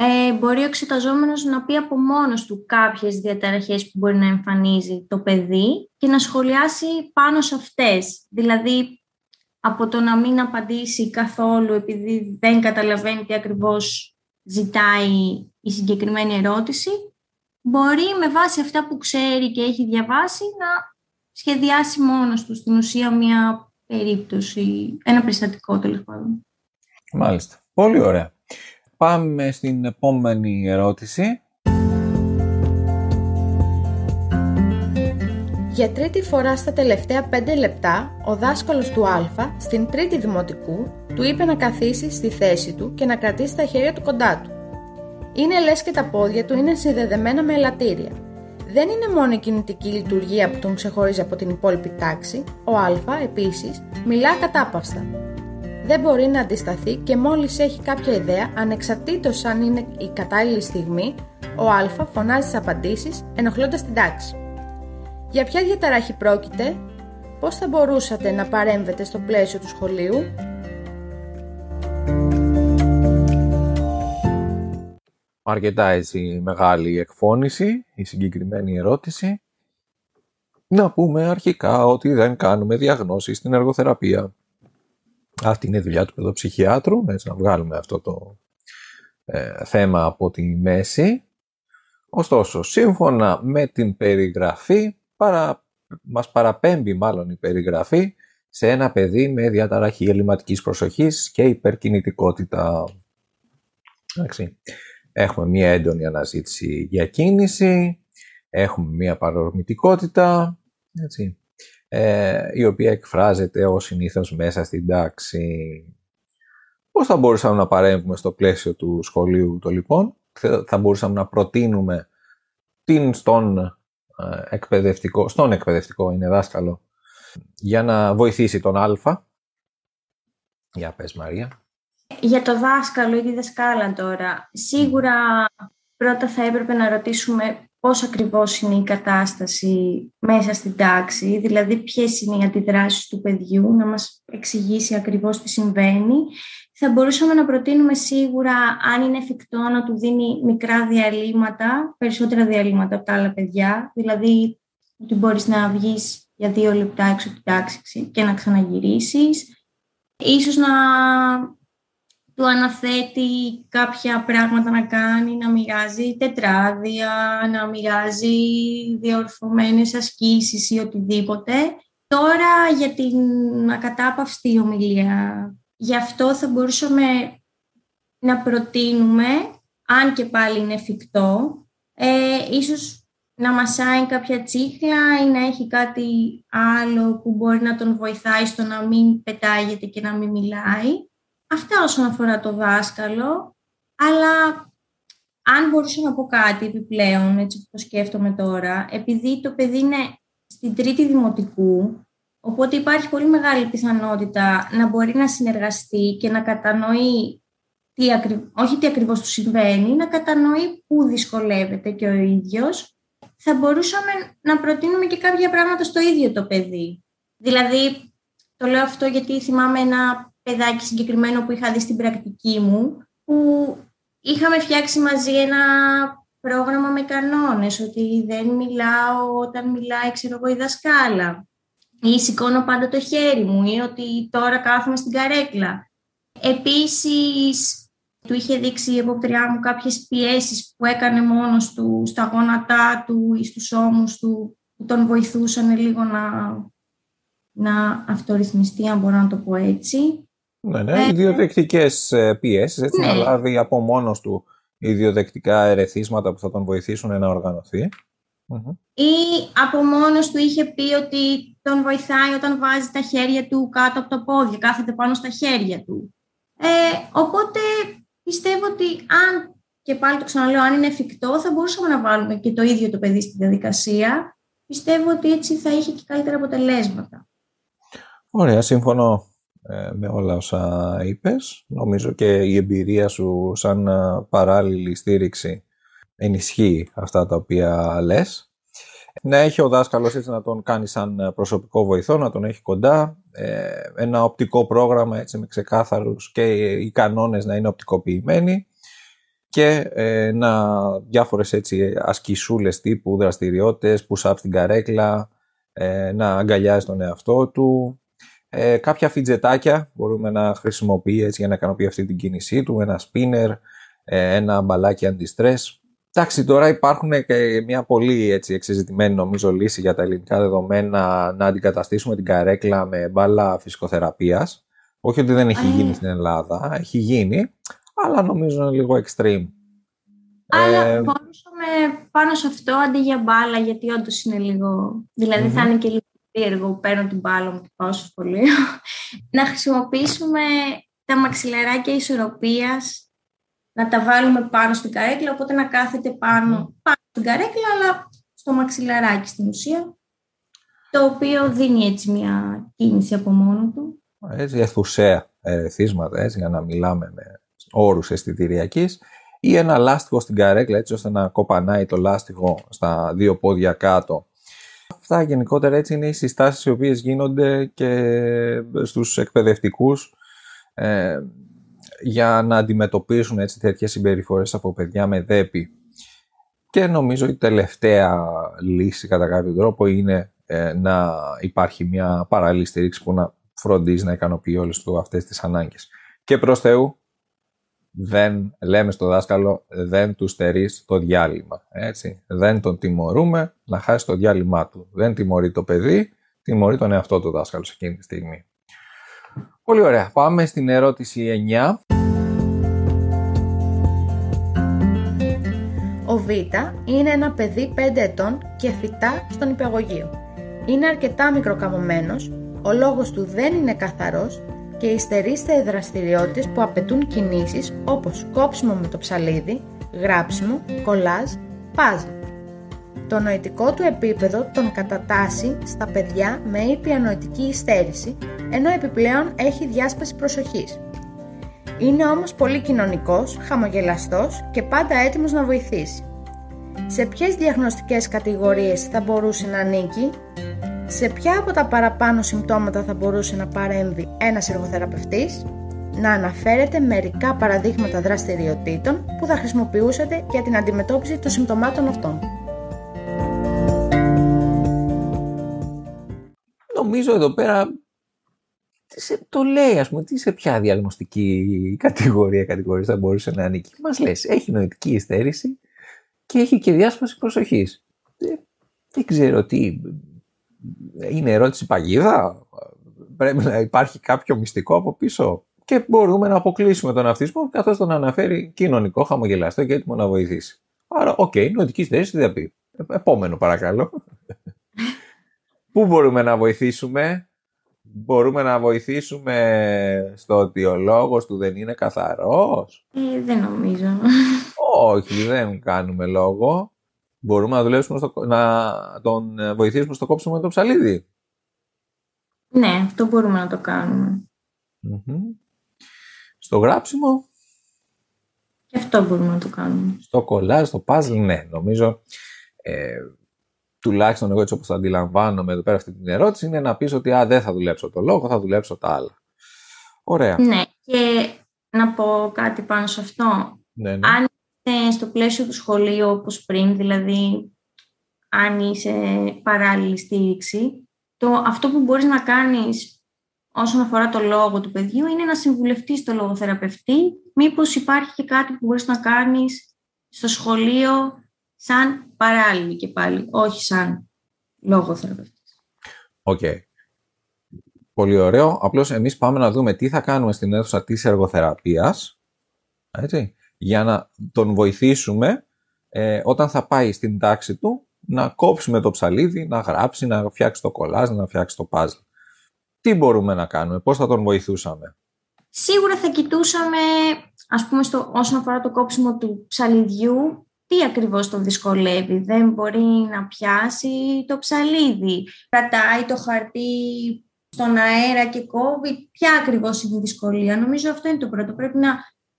ε, μπορεί ο εξεταζόμενος να πει από μόνος του κάποιες διαταραχές που μπορεί να εμφανίζει το παιδί και να σχολιάσει πάνω σε αυτές. Δηλαδή, από το να μην απαντήσει καθόλου επειδή δεν καταλαβαίνει τι ακριβώς ζητάει η συγκεκριμένη ερώτηση, μπορεί με βάση αυτά που ξέρει και έχει διαβάσει να σχεδιάσει μόνος τους στην ουσία μια περίπτωση, ένα περιστατικό τέλος πάντων. Μάλιστα. Πολύ ωραία. Πάμε στην επόμενη ερώτηση. Για τρίτη φορά στα τελευταία πέντε λεπτά, ο δάσκαλος του Α, στην τρίτη δημοτικού, του είπε να καθίσει στη θέση του και να κρατήσει τα χέρια του κοντά του. Είναι λες και τα πόδια του είναι συνδεδεμένα με ελαττήρια. Δεν είναι μόνο η κινητική λειτουργία που τον ξεχωρίζει από την υπόλοιπη τάξη, ο Α, επίσης, μιλά κατάπαυστα δεν μπορεί να αντισταθεί και μόλις έχει κάποια ιδέα, ανεξαρτήτως αν είναι η κατάλληλη στιγμή, ο Α φωνάζει τις απαντήσεις, ενοχλώντας την τάξη. Για ποια διαταράχη πρόκειται, πώς θα μπορούσατε να παρέμβετε στο πλαίσιο του σχολείου, Αρκετά έτσι μεγάλη εκφώνηση, η συγκεκριμένη ερώτηση. Να πούμε αρχικά ότι δεν κάνουμε διαγνώσεις στην εργοθεραπεία. Αυτή είναι η δουλειά του παιδοψυχιάτρου, έτσι να βγάλουμε αυτό το ε, θέμα από τη μέση. Ωστόσο, σύμφωνα με την περιγραφή, παρα, μας παραπέμπει μάλλον η περιγραφή σε ένα παιδί με διαταραχή ελληματικής προσοχής και υπερκινητικότητα. Εντάξει. Έχουμε μία έντονη αναζήτηση για κίνηση, έχουμε μία παρορμητικότητα, έτσι ε, η οποία εκφράζεται ως συνήθως μέσα στην τάξη. Πώς θα μπορούσαμε να παρέμβουμε στο πλαίσιο του σχολείου το λοιπόν, θα μπορούσαμε να προτείνουμε την στον ε, εκπαιδευτικό, στον εκπαιδευτικό είναι δάσκαλο, για να βοηθήσει τον Α. Για πες Μαρία. Για το δάσκαλο ή τη δασκάλα τώρα, σίγουρα πρώτα θα έπρεπε να ρωτήσουμε πώς ακριβώς είναι η κατάσταση μέσα στην τάξη, δηλαδή ποιες είναι οι αντιδράσεις του παιδιού, να μας εξηγήσει ακριβώς τι συμβαίνει. Θα μπορούσαμε να προτείνουμε σίγουρα, αν είναι εφικτό, να του δίνει μικρά διαλύματα, περισσότερα διαλύματα από τα άλλα παιδιά, δηλαδή ότι μπορείς να βγεις για δύο λεπτά έξω από την τάξη και να ξαναγυρίσεις. Ίσως να του αναθέτει κάποια πράγματα να κάνει, να μοιράζει τετράδια, να μοιράζει διορθωμένες ασκήσεις ή οτιδήποτε. Τώρα για την ακατάπαυστη ομιλία, γι' αυτό θα μπορούσαμε να προτείνουμε, αν και πάλι είναι εφικτό, ε, ίσως να μασάει κάποια τσίχλα ή να έχει κάτι άλλο που μπορεί να τον βοηθάει στο να μην πετάγεται και να μην μιλάει. Αυτά όσον αφορά το δάσκαλο, αλλά αν μπορούσα να πω κάτι επιπλέον, έτσι που το σκέφτομαι τώρα, επειδή το παιδί είναι στην τρίτη δημοτικού, οπότε υπάρχει πολύ μεγάλη πιθανότητα να μπορεί να συνεργαστεί και να κατανοεί τι όχι τι ακριβώς του συμβαίνει, να κατανοεί πού δυσκολεύεται και ο ίδιος, θα μπορούσαμε να προτείνουμε και κάποια πράγματα στο ίδιο το παιδί. Δηλαδή, το λέω αυτό γιατί θυμάμαι ένα παιδάκι συγκεκριμένο που είχα δει στην πρακτική μου, που είχαμε φτιάξει μαζί ένα πρόγραμμα με κανόνες, ότι δεν μιλάω όταν μιλάει, ξέρω εγώ, η δασκάλα. Ή σηκώνω πάντα το χέρι μου, ή ότι τώρα κάθομαι στην καρέκλα. Επίσης, του είχε δείξει η εποπτριά μου κάποιες πιέσεις που έκανε μόνος του στα γόνατά του ή στους ώμους του, που τον βοηθούσαν λίγο να, να αυτορυθμιστεί, αν μπορώ να το πω έτσι. Ναι, ναι, ε, ιδιοδεκτικές ε, πιέσεις, έτσι, ναι. να λάβει από μόνος του ιδιοδεκτικά ερεθίσματα που θα τον βοηθήσουν να οργανωθεί. Ή από μόνος του είχε πει ότι τον βοηθάει όταν βάζει τα χέρια του κάτω από το πόδι, κάθεται πάνω στα χέρια του. Ε, οπότε πιστεύω ότι αν, και πάλι το ξαναλέω, αν είναι εφικτό, θα μπορούσαμε να βάλουμε και το ίδιο το παιδί στη διαδικασία. Πιστεύω ότι έτσι θα είχε και καλύτερα αποτελέσματα. Ωραία, σύμφωνο ε, με όλα όσα είπες. Νομίζω και η εμπειρία σου σαν ε, παράλληλη στήριξη ενισχύει αυτά τα οποία λες. Να έχει ο δάσκαλος έτσι να τον κάνει σαν προσωπικό βοηθό, να τον έχει κοντά, ε, ένα οπτικό πρόγραμμα έτσι με ξεκάθαρους και οι κανόνες να είναι οπτικοποιημένοι και να διάφορες έτσι ασκησούλες τύπου δραστηριότητες, push-up στην καρέκλα, να αγκαλιάζει τον εαυτό του, ε, κάποια φιτζετάκια μπορούμε να χρησιμοποιεί έτσι για να ικανοποιεί αυτή την κίνησή του, ένα spinner, ε, ένα μπαλάκι αντιστρες. Εντάξει, τώρα υπάρχουν και μια πολύ έτσι, εξεζητημένη νομίζω λύση για τα ελληνικά δεδομένα να αντικαταστήσουμε την καρέκλα με μπάλα φυσικοθεραπείας. Όχι ότι δεν έχει γίνει στην Ελλάδα, έχει γίνει, αλλά νομίζω είναι λίγο extreme. Αλλά ε, μπορούσαμε πάνω σε αυτό αντί για μπάλα, γιατί όντως είναι λίγο. δηλαδη θα είναι και λίγο περίεργο που παίρνω την μπάλα μου και πάω στο σχολείο, να χρησιμοποιήσουμε τα μαξιλαράκια ισορροπίας, να τα βάλουμε πάνω στην καρέκλα, οπότε να κάθεται πάνω, πάνω στην καρέκλα, αλλά στο μαξιλαράκι στην ουσία, το οποίο δίνει έτσι μια κίνηση από μόνο του. Έτσι, αιθουσέα ερεθίσματα, έτσι, για να μιλάμε με όρους αισθητηριακής ή ένα λάστιχο στην καρέκλα, έτσι ώστε να κοπανάει το λάστιχο στα δύο πόδια κάτω Αυτά γενικότερα έτσι είναι οι συστάσεις οι οποίες γίνονται και στους εκπαιδευτικούς ε, για να αντιμετωπίσουν έτσι τέτοιες συμπεριφορές από παιδιά με δέπη. Και νομίζω η τελευταία λύση κατά κάποιο τρόπο είναι ε, να υπάρχει μια παράλληλη στήριξη που να φροντίζει να ικανοποιεί όλες του αυτές τις ανάγκες. Και προς Θεού, δεν λέμε στο δάσκαλο, δεν τους στερείς το διάλειμμα. Έτσι. Δεν τον τιμωρούμε να χάσει το διάλειμμά του. Δεν τιμωρεί το παιδί, τιμωρεί τον εαυτό του δάσκαλος σε εκείνη τη στιγμή. Πολύ ωραία. Πάμε στην ερώτηση 9. Ο Β είναι ένα παιδί 5 ετών και φυτά στον υπεργογείο. Είναι αρκετά μικροκαμωμένος, ο λόγος του δεν είναι καθαρός και υστερήστε δραστηριότητες που απαιτούν κινήσεις όπως κόψιμο με το ψαλίδι, γράψιμο, κολάζ, παζλ. Το νοητικό του επίπεδο τον κατατάσσει στα παιδιά με ήπια νοητική υστέρηση, ενώ επιπλέον έχει διάσπαση προσοχής. Είναι όμως πολύ κοινωνικός, χαμογελαστός και πάντα έτοιμος να βοηθήσει. Σε ποιες διαγνωστικές κατηγορίες θα μπορούσε να ανήκει, σε ποια από τα παραπάνω συμπτώματα θα μπορούσε να παρέμβει ένας εργοθεραπευτής, να αναφέρετε μερικά παραδείγματα δραστηριοτήτων που θα χρησιμοποιούσατε για την αντιμετώπιση των συμπτωμάτων αυτών. Νομίζω εδώ πέρα σε, το λέει, ας πούμε, τι σε ποια διαγνωστική κατηγορία, κατηγορία θα μπορούσε να ανήκει. Μας λες, έχει νοητική υστέρηση και έχει και διάσπαση προσοχής. Δεν, δεν ξέρω τι, είναι ερώτηση παγίδα, πρέπει να υπάρχει κάποιο μυστικό από πίσω και μπορούμε να αποκλείσουμε τον αυτισμό καθώς τον αναφέρει κοινωνικό, χαμογελαστό και έτοιμο να βοηθήσει. Άρα, OK, okay, νοητική υστέρηση τι θα πει; Επόμενο παρακαλώ. Πού μπορούμε να βοηθήσουμε, μπορούμε να βοηθήσουμε στο ότι ο λόγος του δεν είναι καθαρός; Ε, δεν νομίζω. Όχι, δεν κάνουμε λόγο. Μπορούμε να δουλέψουμε στο, να τον βοηθήσουμε στο κόψιμο με το ψαλίδι. Ναι, αυτό μπορούμε να το κανουμε Στο γράψιμο. Και αυτό μπορούμε να το κάνουμε. Στο κολλάζ, στο puzzle, ναι. Νομίζω ε, τουλάχιστον εγώ έτσι όπως το αντιλαμβάνομαι εδώ πέρα αυτή την ερώτηση, είναι να πεις ότι α, δεν θα δουλέψω το λόγο, θα δουλέψω τα άλλα. Ωραία. Ναι, και να πω κάτι πάνω σε αυτό. Ναι, ναι. Αν είστε στο πλαίσιο του σχολείου όπως πριν, δηλαδή αν είσαι παράλληλη στήριξη, το, αυτό που μπορείς να κάνεις όσον αφορά το λόγο του παιδιού είναι να συμβουλευτείς το λογοθεραπευτή μήπως υπάρχει και κάτι που μπορείς να κάνεις στο σχολείο σαν παράλληλη και πάλι, όχι σαν λόγο θεραπευτής. OK. Okay. Πολύ ωραίο. Απλώς εμείς πάμε να δούμε τι θα κάνουμε στην αίθουσα της εργοθεραπείας, έτσι, για να τον βοηθήσουμε ε, όταν θα πάει στην τάξη του να κόψει με το ψαλίδι, να γράψει, να φτιάξει το κολλάζ, να φτιάξει το παζλ. Τι μπορούμε να κάνουμε, πώς θα τον βοηθούσαμε; Σίγουρα θα κοιτούσαμε, ας πούμε, στο, όσον αφορά το κόψιμο του ψαλιδιού, τι ακριβώς τον δυσκολεύει. Δεν μπορεί να πιάσει το ψαλίδι. Κρατάει το χαρτί στον αέρα και κόβει. Ποια ακριβώς είναι η δυσκολία; Νομίζω αυτό είναι το πρώτο. Πρέπει να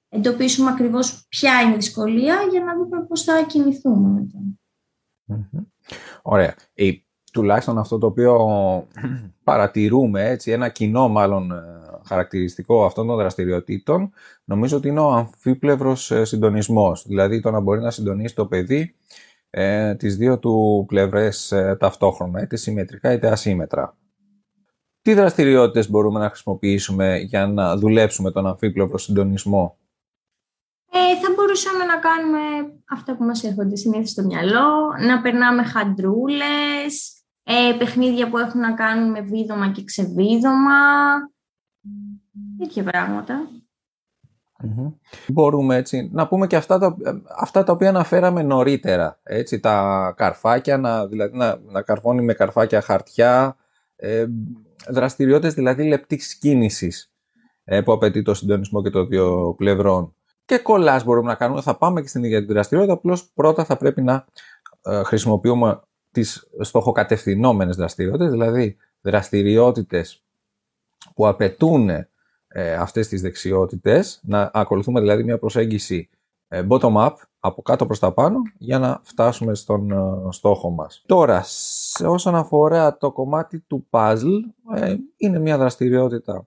εντοπίσουμε ακριβώς ποια είναι η δυσκολία για να δούμε πώς θα κινηθούμε Ωραία. Ε, τουλάχιστον αυτό το οποίο παρατηρούμε, έτσι, ένα κοινό μάλλον ε, χαρακτηριστικό αυτών των δραστηριοτήτων νομίζω ότι είναι ο αμφίπλευρος ε, συντονισμός. Δηλαδή το να μπορεί να συντονίσει το παιδί ε, τις δύο του πλευρές ε, ταυτόχρονα, είτε συμμετρικά είτε ασύμετρα. Τι δραστηριότητες μπορούμε να χρησιμοποιήσουμε για να δουλέψουμε τον αμφίπλευρο συντονισμό; Ε, θα μπορούσαμε να κάνουμε αυτά που μας έρχονται συνήθως στο μυαλό, να περνάμε χαντρούλες, ε, παιχνίδια που έχουν να κάνουν με βίδωμα και ξεβίδωμα, τέτοια Μπορούμε έτσι να πούμε και αυτά τα, αυτά τα οποία αναφέραμε νωρίτερα. Έτσι, τα καρφάκια, να, δηλαδή, να, να καρφώνει με καρφάκια χαρτιά, ε, δραστηριότητες δηλαδή λεπτής κίνησης ε, που απαιτεί το συντονισμό και των δύο πλευρών. Και κολλάς μπορούμε να κάνουμε, θα πάμε και στην ίδια την δραστηριότητα, απλώς πρώτα θα πρέπει να ε, χρησιμοποιούμε τις στοχοκατευθυνόμενες δραστηριότητες, δηλαδή δραστηριότητες που απαιτούν ε, αυτές τις δεξιότητες, να ακολουθούμε δηλαδή μια προσέγγιση ε, bottom-up, από κάτω προς τα πάνω, για να φτάσουμε στον ε, στόχο μας. Τώρα, σε όσον αφορά το κομμάτι του puzzle, ε, είναι μια δραστηριότητα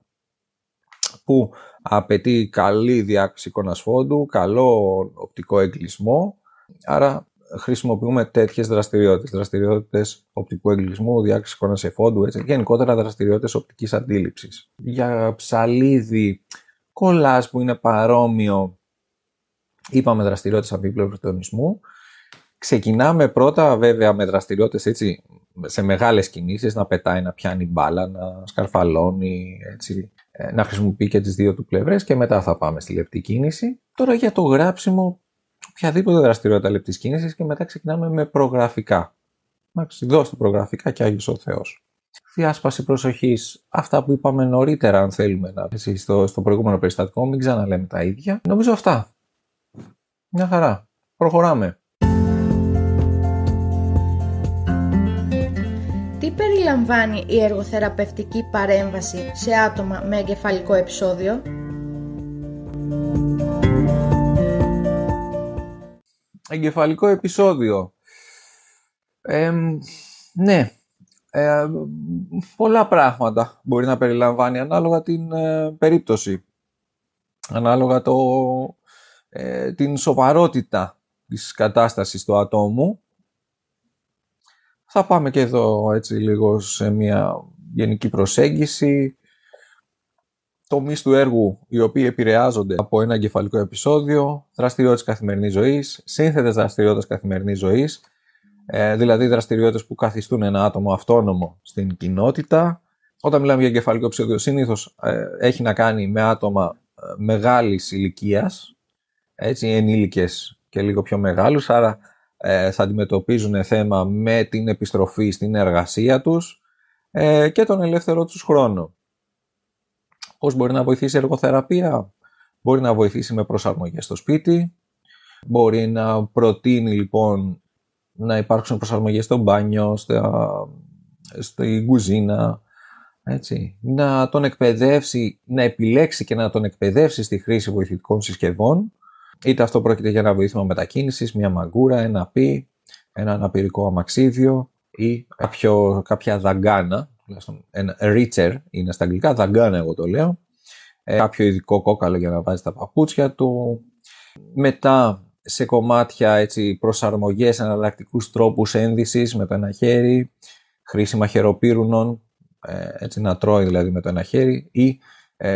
που απαιτεί καλή διάκριση εικόνας φόντου, καλό οπτικό εγκλισμό, άρα χρησιμοποιούμε τέτοιες δραστηριότητες, δραστηριότητες οπτικού εγκλισμού, διάκριση εικόνας σε φόντου, έτσι, γενικότερα δραστηριότητες οπτικής αντίληψης. Για ψαλίδι, κολλάς που είναι παρόμοιο, είπαμε δραστηριότητες αμφίπλευρου τονισμού. Ξεκινάμε πρώτα βέβαια με δραστηριότητες έτσι, σε μεγάλες κινήσεις, να πετάει, να πιάνει μπάλα, να σκαρφαλώνει, έτσι, ε, να χρησιμοποιεί και τις δύο του πλευρές και μετά θα πάμε στη λεπτή κίνηση. Τώρα για το γράψιμο οποιαδήποτε δραστηριότητα λεπτής κίνησης και μετά ξεκινάμε με προγραφικά. Εντάξει, δώστε προγραφικά και Άγιος ο Θεός. διάσπαση προσοχής, αυτά που είπαμε νωρίτερα αν θέλουμε να στο, στο προηγούμενο περιστατικό, μην ξαναλέμε τα ίδια. Νομίζω αυτά. Μια χαρά. Προχωράμε. Περιλαμβάνει η εργοθεραπευτική παρέμβαση σε άτομα με εγκεφαλικό επεισόδιο; Εγκεφαλικό επεισόδιο. ναι, ε, πολλά πράγματα μπορεί να περιλαμβάνει ανάλογα την ε, περίπτωση. Ανάλογα το, ε, την σοβαρότητα της κατάστασης του ατόμου. Θα πάμε και εδώ έτσι λίγο σε μια γενική προσέγγιση. Τομείς του έργου οι οποίοι επηρεάζονται από ένα εγκεφαλικό επεισόδιο, δραστηριότητες καθημερινής ζωής, σύνθετες δραστηριότητες καθημερινής ζωής, ε, δηλαδή δραστηριότητες που καθιστούν ένα άτομο αυτόνομο στην κοινότητα. Όταν μιλάμε για εγκεφαλικό επεισόδιο, συνήθως ε, έχει να κάνει με άτομα ε, μεγάλης ηλικίας, έτσι, ενήλικες και λίγο πιο μεγάλους, άρα ε, θα αντιμετωπίζουν θέμα με την επιστροφή στην εργασία τους ε, και τον ελεύθερο τους χρόνο. Πώς μπορεί να βοηθήσει η εργοθεραπεία; Μπορεί να βοηθήσει με προσαρμογές στο σπίτι, μπορεί να προτείνει λοιπόν να υπάρξουν προσαρμογές στο μπάνιο, στην κουζίνα, έτσι. να τον εκπαιδεύσει, να επιλέξει και να τον εκπαιδεύσει στη χρήση βοηθητικών συσκευών, είτε αυτό πρόκειται για ένα βοήθημα μετακίνησης, μια μαγκούρα, ένα πι, ένα αναπηρικό αμαξίδιο ή κάποιο, κάποια δαγκάνα, ένα reacher είναι στα αγγλικά, δαγκάνα εγώ το λέω, ε, κάποιο ειδικό κόκαλο για να βάζει τα παπούτσια του. Μετά σε κομμάτια έτσι, προσαρμογές, εναλλακτικούς τρόπους ένδυσης με το ένα χέρι, χρήση μαχαιροπύρουνων, ε, έτσι να τρώει δηλαδή με το ένα χέρι ή ε,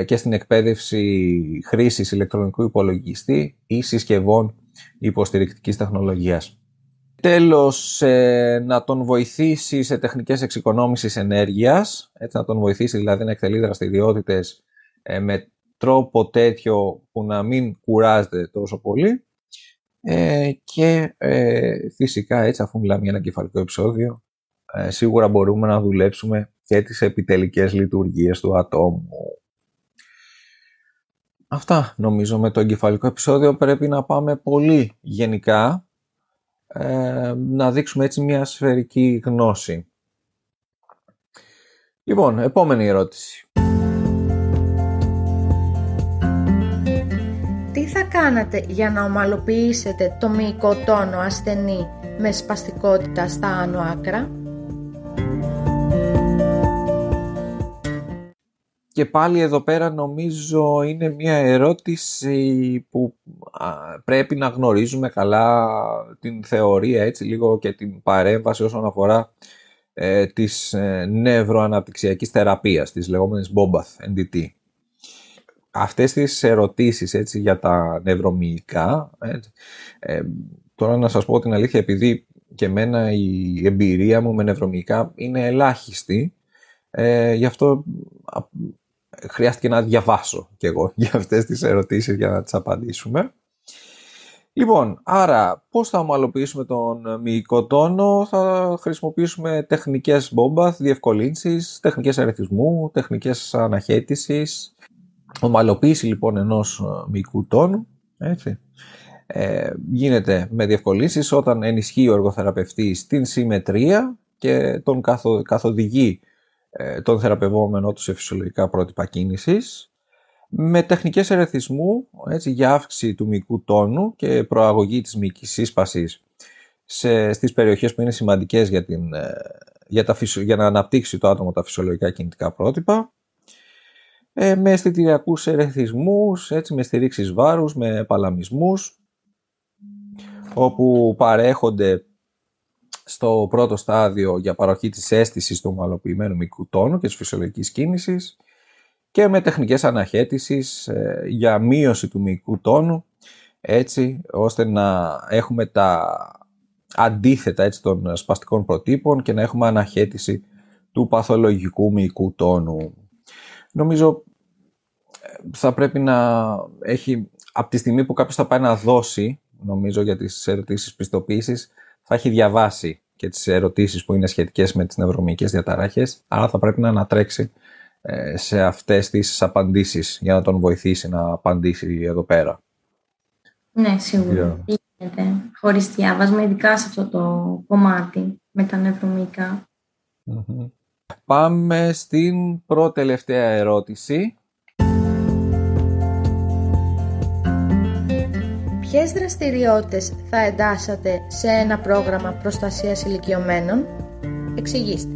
και στην εκπαίδευση χρήσης ηλεκτρονικού υπολογιστή ή συσκευών υποστηρικτικής τεχνολογίας. Τέλος, ε, να τον βοηθήσει σε τεχνικές εξοικονόμησης ενέργειας, έτσι να τον βοηθήσει δηλαδή να εκτελεί δραστηριότητες με τρόπο τέτοιο που να μην κουράζεται τόσο πολύ ε, και ε, φυσικά έτσι αφού μιλάμε για ένα κεφαλικό επεισόδιο ε, σίγουρα μπορούμε να δουλέψουμε και τις επιτελικές λειτουργίες του ατόμου. Αυτά νομίζω με το εγκεφαλικό επεισόδιο πρέπει να πάμε πολύ γενικά ε, να δείξουμε έτσι μια σφαιρική γνώση. Λοιπόν, επόμενη ερώτηση. κάνατε για να ομαλοποιήσετε το μυϊκό τόνο ασθενή με σπαστικότητα στα άνω άκρα; Και πάλι εδώ πέρα νομίζω είναι μια ερώτηση που πρέπει να γνωρίζουμε καλά την θεωρία έτσι λίγο και την παρέμβαση όσον αφορά ε, της ε, νευροαναπτυξιακής θεραπείας, της λεγόμενης BOBATH, NDT αυτές τις ερωτήσεις έτσι, για τα νευρομυϊκά, ε, τώρα να σας πω την αλήθεια, επειδή και εμένα η εμπειρία μου με νευρομυϊκά είναι ελάχιστη, ε, γι' αυτό χρειάστηκε να διαβάσω κι εγώ για αυτές τις ερωτήσεις για να τις απαντήσουμε. Λοιπόν, άρα πώς θα ομαλοποιήσουμε τον μυϊκό τόνο, θα χρησιμοποιήσουμε τεχνικές μπόμπαθ, διευκολύνσεις, τεχνικές αριθμού, τεχνικές αναχέτησης, Ομαλοποίηση λοιπόν ενός ε, μυϊκού τόνου έτσι, ε, γίνεται με διευκολύνσεις όταν ενισχύει ο εργοθεραπευτής την συμμετρία και τον καθοδηγεί ε, τον θεραπευόμενο τους σε φυσιολογικά πρότυπα κίνησης με τεχνικές ερεθισμού έτσι, για αύξηση του μυϊκού τόνου και προαγωγή της μυϊκής σύσπασης σε, στις περιοχές που είναι σημαντικές για, την, ε, για, τα, για να αναπτύξει το άτομο τα φυσιολογικά κινητικά πρότυπα ε, με αισθητηριακούς ερεθισμούς, έτσι, με στηρίξεις βάρους, με παλαμισμούς, όπου παρέχονται στο πρώτο στάδιο για παροχή της αίσθησης του ομαλοποιημένου μικρού τόνου και της φυσιολογικής κίνησης και με τεχνικές αναχέτησης ε, για μείωση του μικρού τόνου έτσι ώστε να έχουμε τα αντίθετα έτσι, των σπαστικών προτύπων και να έχουμε αναχέτηση του παθολογικού μυϊκού τόνου. Νομίζω θα πρέπει να έχει, από τη στιγμή που κάποιος θα πάει να δώσει, νομίζω για τις ερωτήσεις πιστοποίησης, θα έχει διαβάσει και τις ερωτήσεις που είναι σχετικές με τις νευρομυϊκές διαταράχες, άρα θα πρέπει να ανατρέξει ε, σε αυτές τις απαντήσεις για να τον βοηθήσει να απαντήσει εδώ πέρα. Ναι, σίγουρα. Yeah. Γίνεται χωρίς διάβασμα, ειδικά σε αυτό το κομμάτι με τα νευρομυϊκά. Πάμε στην πρώτη τελευταία ερώτηση. Ποιες δραστηριότητες θα εντάσσατε σε ένα πρόγραμμα προστασίας ηλικιωμένων; Εξηγήστε.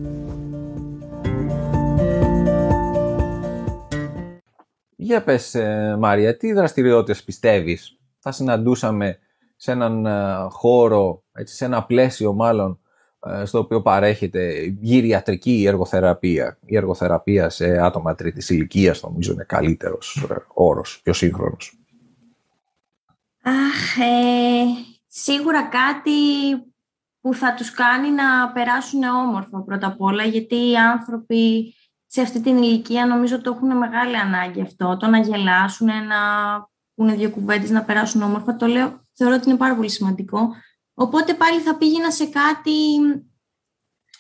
Για πες ε, Μάρια, τι δραστηριότητες πιστεύεις; Θα συναντούσαμε σε έναν ε, χώρο, έτσι, σε ένα πλαίσιο μάλλον, ε, στο οποίο παρέχεται γυριατρική εργοθεραπεία. Η εργοθεραπεία σε άτομα τρίτης ηλικίας νομίζω είναι καλύτερος όρος, πιο σύγχρονος. Αχ, σίγουρα κάτι που θα τους κάνει να περάσουν όμορφα πρώτα απ' όλα, γιατί οι άνθρωποι σε αυτή την ηλικία νομίζω το έχουν μεγάλη ανάγκη αυτό, το να γελάσουν, να πούνε δύο κουβέντες, να περάσουν όμορφα. Το λέω, θεωρώ ότι είναι πάρα πολύ σημαντικό. Οπότε πάλι θα πήγαινα σε κάτι,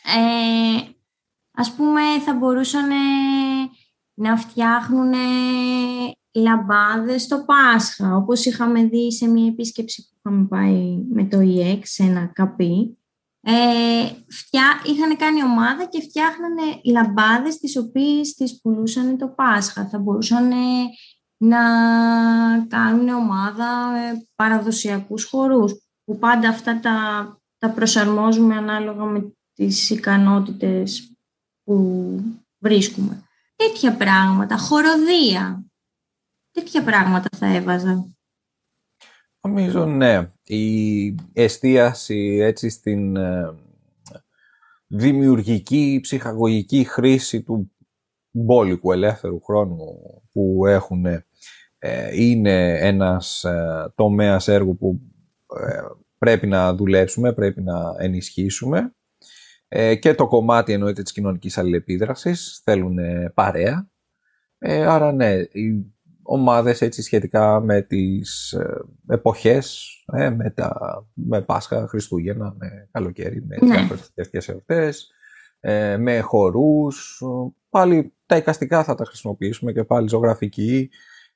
ε, ας πούμε θα μπορούσαν να φτιάχνουν λαμπάδες στο Πάσχα, όπως είχαμε δει σε μια επίσκεψη που είχαμε πάει με το EX σε ένα καπί. Ε, φτιά, είχαν κάνει ομάδα και φτιάχνανε λαμπάδες τις οποίες τις πουλούσαν το Πάσχα. Θα μπορούσαν να κάνουν ομάδα με παραδοσιακούς χορούς, που πάντα αυτά τα, τα προσαρμόζουμε ανάλογα με τις ικανότητες που βρίσκουμε. Τέτοια πράγματα, χοροδία, τέτοια πράγματα θα έβαζα. Νομίζω ναι. Η εστίαση έτσι στην ε, δημιουργική, ψυχαγωγική χρήση του μπόλικου ελεύθερου χρόνου που έχουν ε, είναι ένας ε, τομέας έργου που πρέπει να δουλέψουμε, πρέπει να ενισχύσουμε και το κομμάτι εννοείται της κοινωνικής αλληλεπίδρασης θέλουν παρέα. Άρα ναι, ομάδες έτσι σχετικά με τις ε, εποχές, ε, με, τα, με Πάσχα, Χριστούγεννα, με καλοκαίρι, με ναι. διάφορες εορτές, ε, με χορούς. Πάλι τα εικαστικά θα τα χρησιμοποιήσουμε και πάλι ζωγραφική,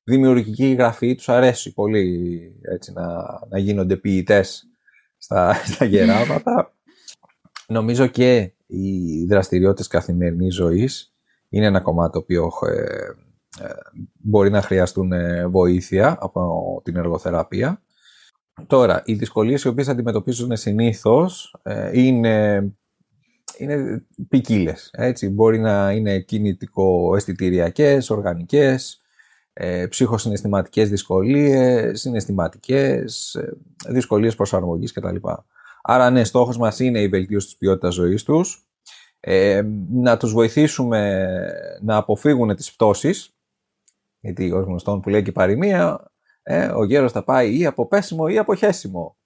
δημιουργική γραφή. Τους αρέσει πολύ έτσι, να, να γίνονται ποιητές στα, στα γεράματα. Νομίζω και οι δραστηριότητες καθημερινής ζωής είναι ένα κομμάτι το οποίο ε, μπορεί να χρειαστούν ε, βοήθεια από την εργοθεραπεία. Τώρα, οι δυσκολίες οι οποίες αντιμετωπίζουν συνήθως ε, είναι, είναι ποικίλες. Έτσι. Μπορεί να είναι κινητικο-αισθητηριακές, οργανικές, ε, ψυχοσυναισθηματικές δυσκολίες, συναισθηματικές, δυσκολίες προσαρμογής κτλ. Άρα, ναι, στόχος μας είναι η βελτίωση της ποιότητας ζωής τους, να τους βοηθήσουμε να αποφύγουν τις πτώσεις, γιατί ω γνωστόν που λέει και η παροιμία, ε, ο γέρος θα πάει ή από πέσιμο ή από χέσιμο.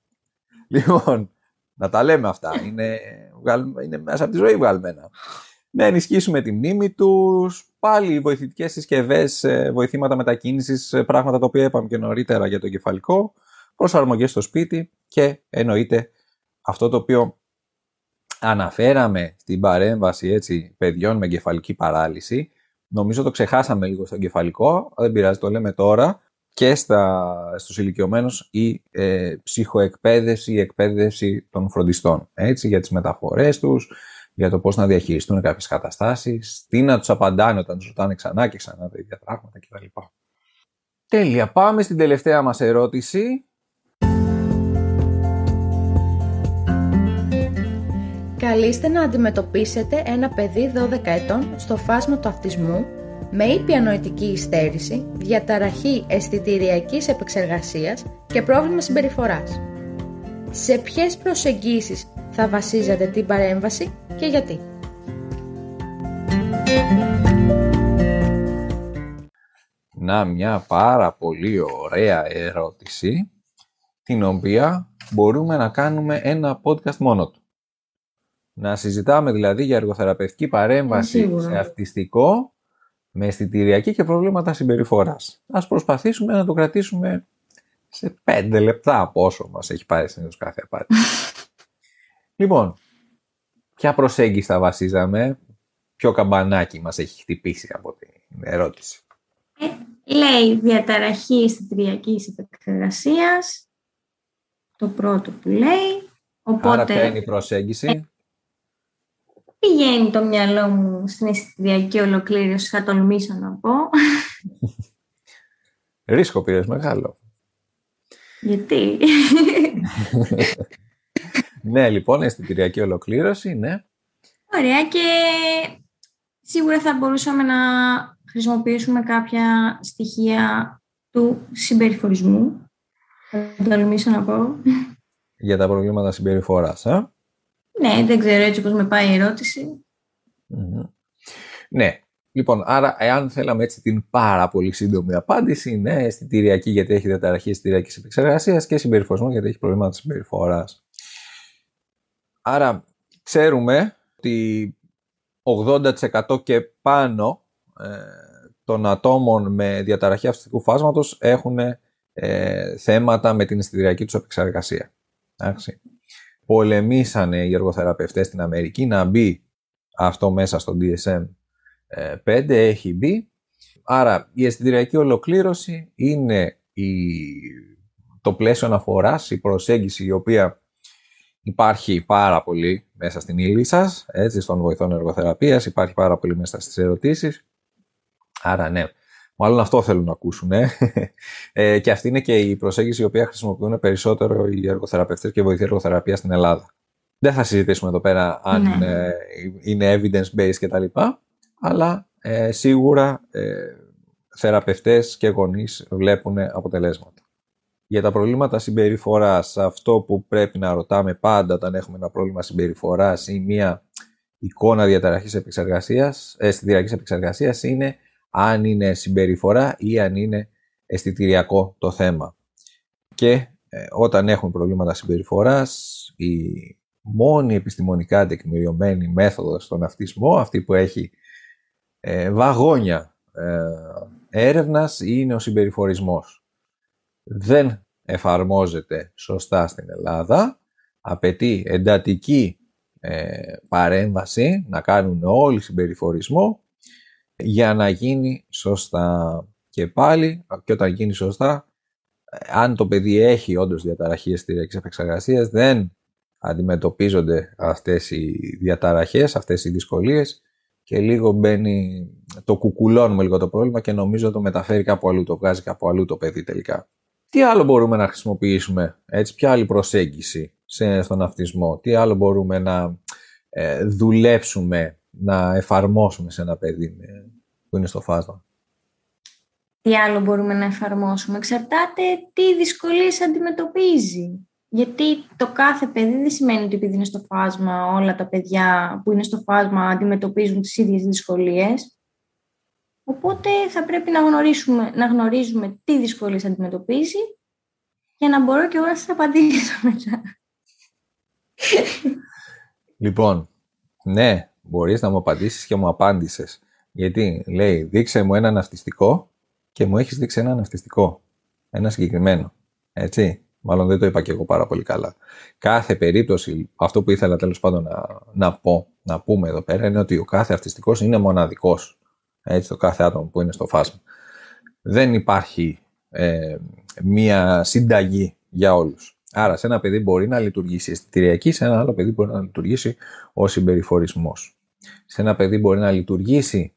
Λοιπόν, να τα λέμε αυτά. Είναι, είναι μέσα από τη ζωή βγαλμένα. Να ενισχύσουμε τη μνήμη τους, πάλι βοηθητικές συσκευές, ε, βοηθήματα μετακίνησης, ε, πράγματα τα οποία είπαμε και νωρίτερα για το κεφαλικό, προσαρμογές στο σπίτι και εννοείται αυτό το οποίο αναφέραμε στην παρέμβαση έτσι, παιδιών με κεφαλική παράλυση, Νομίζω το ξεχάσαμε λίγο στο εγκεφαλικό, δεν πειράζει, το λέμε τώρα. Και στα, στους ηλικιωμένους η ε, ψυχοεκπαίδευση, η εκπαίδευση των φροντιστών. Έτσι, για τις μεταφορές τους, για το πώς να διαχειριστούν κάποιες καταστάσεις, τι να τους απαντάνε όταν τους ρωτάνε ξανά και ξανά τα ίδια πράγματα κτλ. Τέλεια. Πάμε στην τελευταία μας ερώτηση Καλείστε να αντιμετωπίσετε ένα παιδί 12 ετών στο φάσμα του αυτισμού με ήπια νοητική υστέρηση, διαταραχή αισθητηριακής επεξεργασίας και πρόβλημα συμπεριφοράς. Σε ποιες προσεγγίσεις θα βασίζετε την παρέμβαση και γιατί; Να μια πάρα πολύ ωραία ερώτηση την οποία μπορούμε να κάνουμε ένα podcast μόνο του. Να συζητάμε δηλαδή για εργοθεραπευτική παρέμβαση σε αυτιστικό με αισθητηριακή και προβλήματα συμπεριφοράς. Ας προσπαθήσουμε να το κρατήσουμε σε πέντε λεπτά από όσο μας έχει πάρει συνήθως κάθε απάντηση. λοιπόν, ποια προσέγγιση θα βασίζαμε, ποιο καμπανάκι μας έχει χτυπήσει από την ερώτηση. Ε, λέει διαταραχή αισθητηριακής επεξεργασίας, το πρώτο που λέει. Οπότε, Άρα ποια είναι η προσέγγιση; Ε, πηγαίνει το μυαλό μου στην αισθητηριακή ολοκλήρωση, θα τολμήσω να πω. Ρίσκο πήρες μεγάλο. Γιατί; ναι, λοιπόν, αισθητηριακή ολοκλήρωση, ναι. Ωραία και σίγουρα θα μπορούσαμε να χρησιμοποιήσουμε κάποια στοιχεία του συμπεριφορισμού. Θα τολμήσω να πω. Για τα προβλήματα συμπεριφοράς, ε; Ναι, δεν ξέρω έτσι πώς με πάει η ερωτηση Ναι, Λοιπόν, άρα, εάν θέλαμε έτσι την πάρα πολύ σύντομη απάντηση, είναι αισθητηριακή γιατί έχει διαταραχή αισθητηριακής επεξεργασίας και συμπεριφορισμό γιατί έχει προβλήματα συμπεριφοράς. Άρα, ξέρουμε ότι 80% και πάνω ε, των ατόμων με διαταραχή αυστικού φάσματος έχουν ε, θέματα με την αισθητηριακή τους επεξεργασία. Εντάξει. Πολεμήσανε οι εργοθεραπευτές στην Αμερική να μπει αυτό μέσα στο DSM 5 έχει μπει. Άρα η αισθητηριακή ολοκλήρωση είναι η, το πλαίσιο αναφοράς, η προσέγγιση η οποία υπάρχει πάρα πολύ μέσα στην ύλη σας, έτσι, στον βοηθό εργοθεραπείας, υπάρχει πάρα πολύ μέσα στις ερωτήσεις. Άρα ναι, μάλλον αυτό θέλουν να ακούσουν. Ε. ε. και αυτή είναι και η προσέγγιση η οποία χρησιμοποιούν περισσότερο οι εργοθεραπευτές και οι βοηθοί εργοθεραπεία στην Ελλάδα. Δεν θα συζητήσουμε εδώ πέρα αν ναι. ε, είναι evidence-based κτλ αλλά ε, σίγουρα ε, θεραπευτές και γονείς βλέπουν αποτελέσματα. Για τα προβλήματα συμπεριφοράς, αυτό που πρέπει να ρωτάμε πάντα όταν έχουμε ένα πρόβλημα συμπεριφοράς ή μία εικόνα διαταραχής επεξεργασίας, αισθητηριακής επεξεργασίας είναι αν είναι συμπεριφορά ή αν είναι αισθητηριακό το θέμα. Και ε, όταν έχουμε προβλήματα συμπεριφοράς, η μόνη επιστημονικά τεκμηριωμένη μέθοδος στον αυτισμό, αυτή που έχει ε, βαγόνια ε, έρευνας είναι ο συμπεριφορισμός. Δεν εφαρμόζεται σωστά στην Ελλάδα, απαιτεί εντατική ε, παρέμβαση, να κάνουν όλοι συμπεριφορισμό για να γίνει σωστά. Και πάλι, και όταν γίνει σωστά, αν το παιδί έχει όντως διαταραχή αισθητηριακής επεξεργασίας, δεν αντιμετωπίζονται αυτές οι διαταραχές, αυτές οι δυσκολίες και λίγο μπαίνει, το κουκουλώνουμε λίγο το πρόβλημα και νομίζω το μεταφέρει κάπου αλλού, το βγάζει κάπου αλλού το παιδί τελικά. Τι άλλο μπορούμε να χρησιμοποιήσουμε, έτσι, ποια άλλη προσέγγιση σε, στον αυτισμό, τι άλλο μπορούμε να ε, δουλέψουμε, να εφαρμόσουμε σε ένα παιδί που είναι στο φάσμα. Τι άλλο μπορούμε να εφαρμόσουμε, εξαρτάται τι δυσκολίες αντιμετωπίζει. Γιατί το κάθε παιδί δεν σημαίνει ότι επειδή είναι στο φάσμα όλα τα παιδιά που είναι στο φάσμα αντιμετωπίζουν τις ίδιες δυσκολίες. Οπότε θα πρέπει να, γνωρίσουμε, να γνωρίζουμε τι δυσκολίες αντιμετωπίζει για να μπορώ και εγώ να σας απαντήσω μετά. Λοιπόν, ναι, μπορείς να μου απαντήσεις και μου απάντησες. Γιατί λέει, δείξε μου ένα αυτιστικό και μου έχεις δείξει ένα αυτιστικό. Ένα συγκεκριμένο. Έτσι. Μάλλον δεν το είπα και εγώ πάρα πολύ καλά. Κάθε περίπτωση, αυτό που ήθελα τέλος πάντων να, να πω, να πούμε εδώ πέρα, είναι ότι ο κάθε αυτιστικός είναι μοναδικός. Έτσι, το κάθε άτομο που είναι στο φάσμα. Δεν υπάρχει ε, μία συνταγή για όλους. Άρα, σε ένα παιδί μπορεί να λειτουργήσει αισθητηριακή, σε ένα άλλο παιδί μπορεί να λειτουργήσει ο συμπεριφορισμός. Σε ένα παιδί μπορεί να λειτουργήσει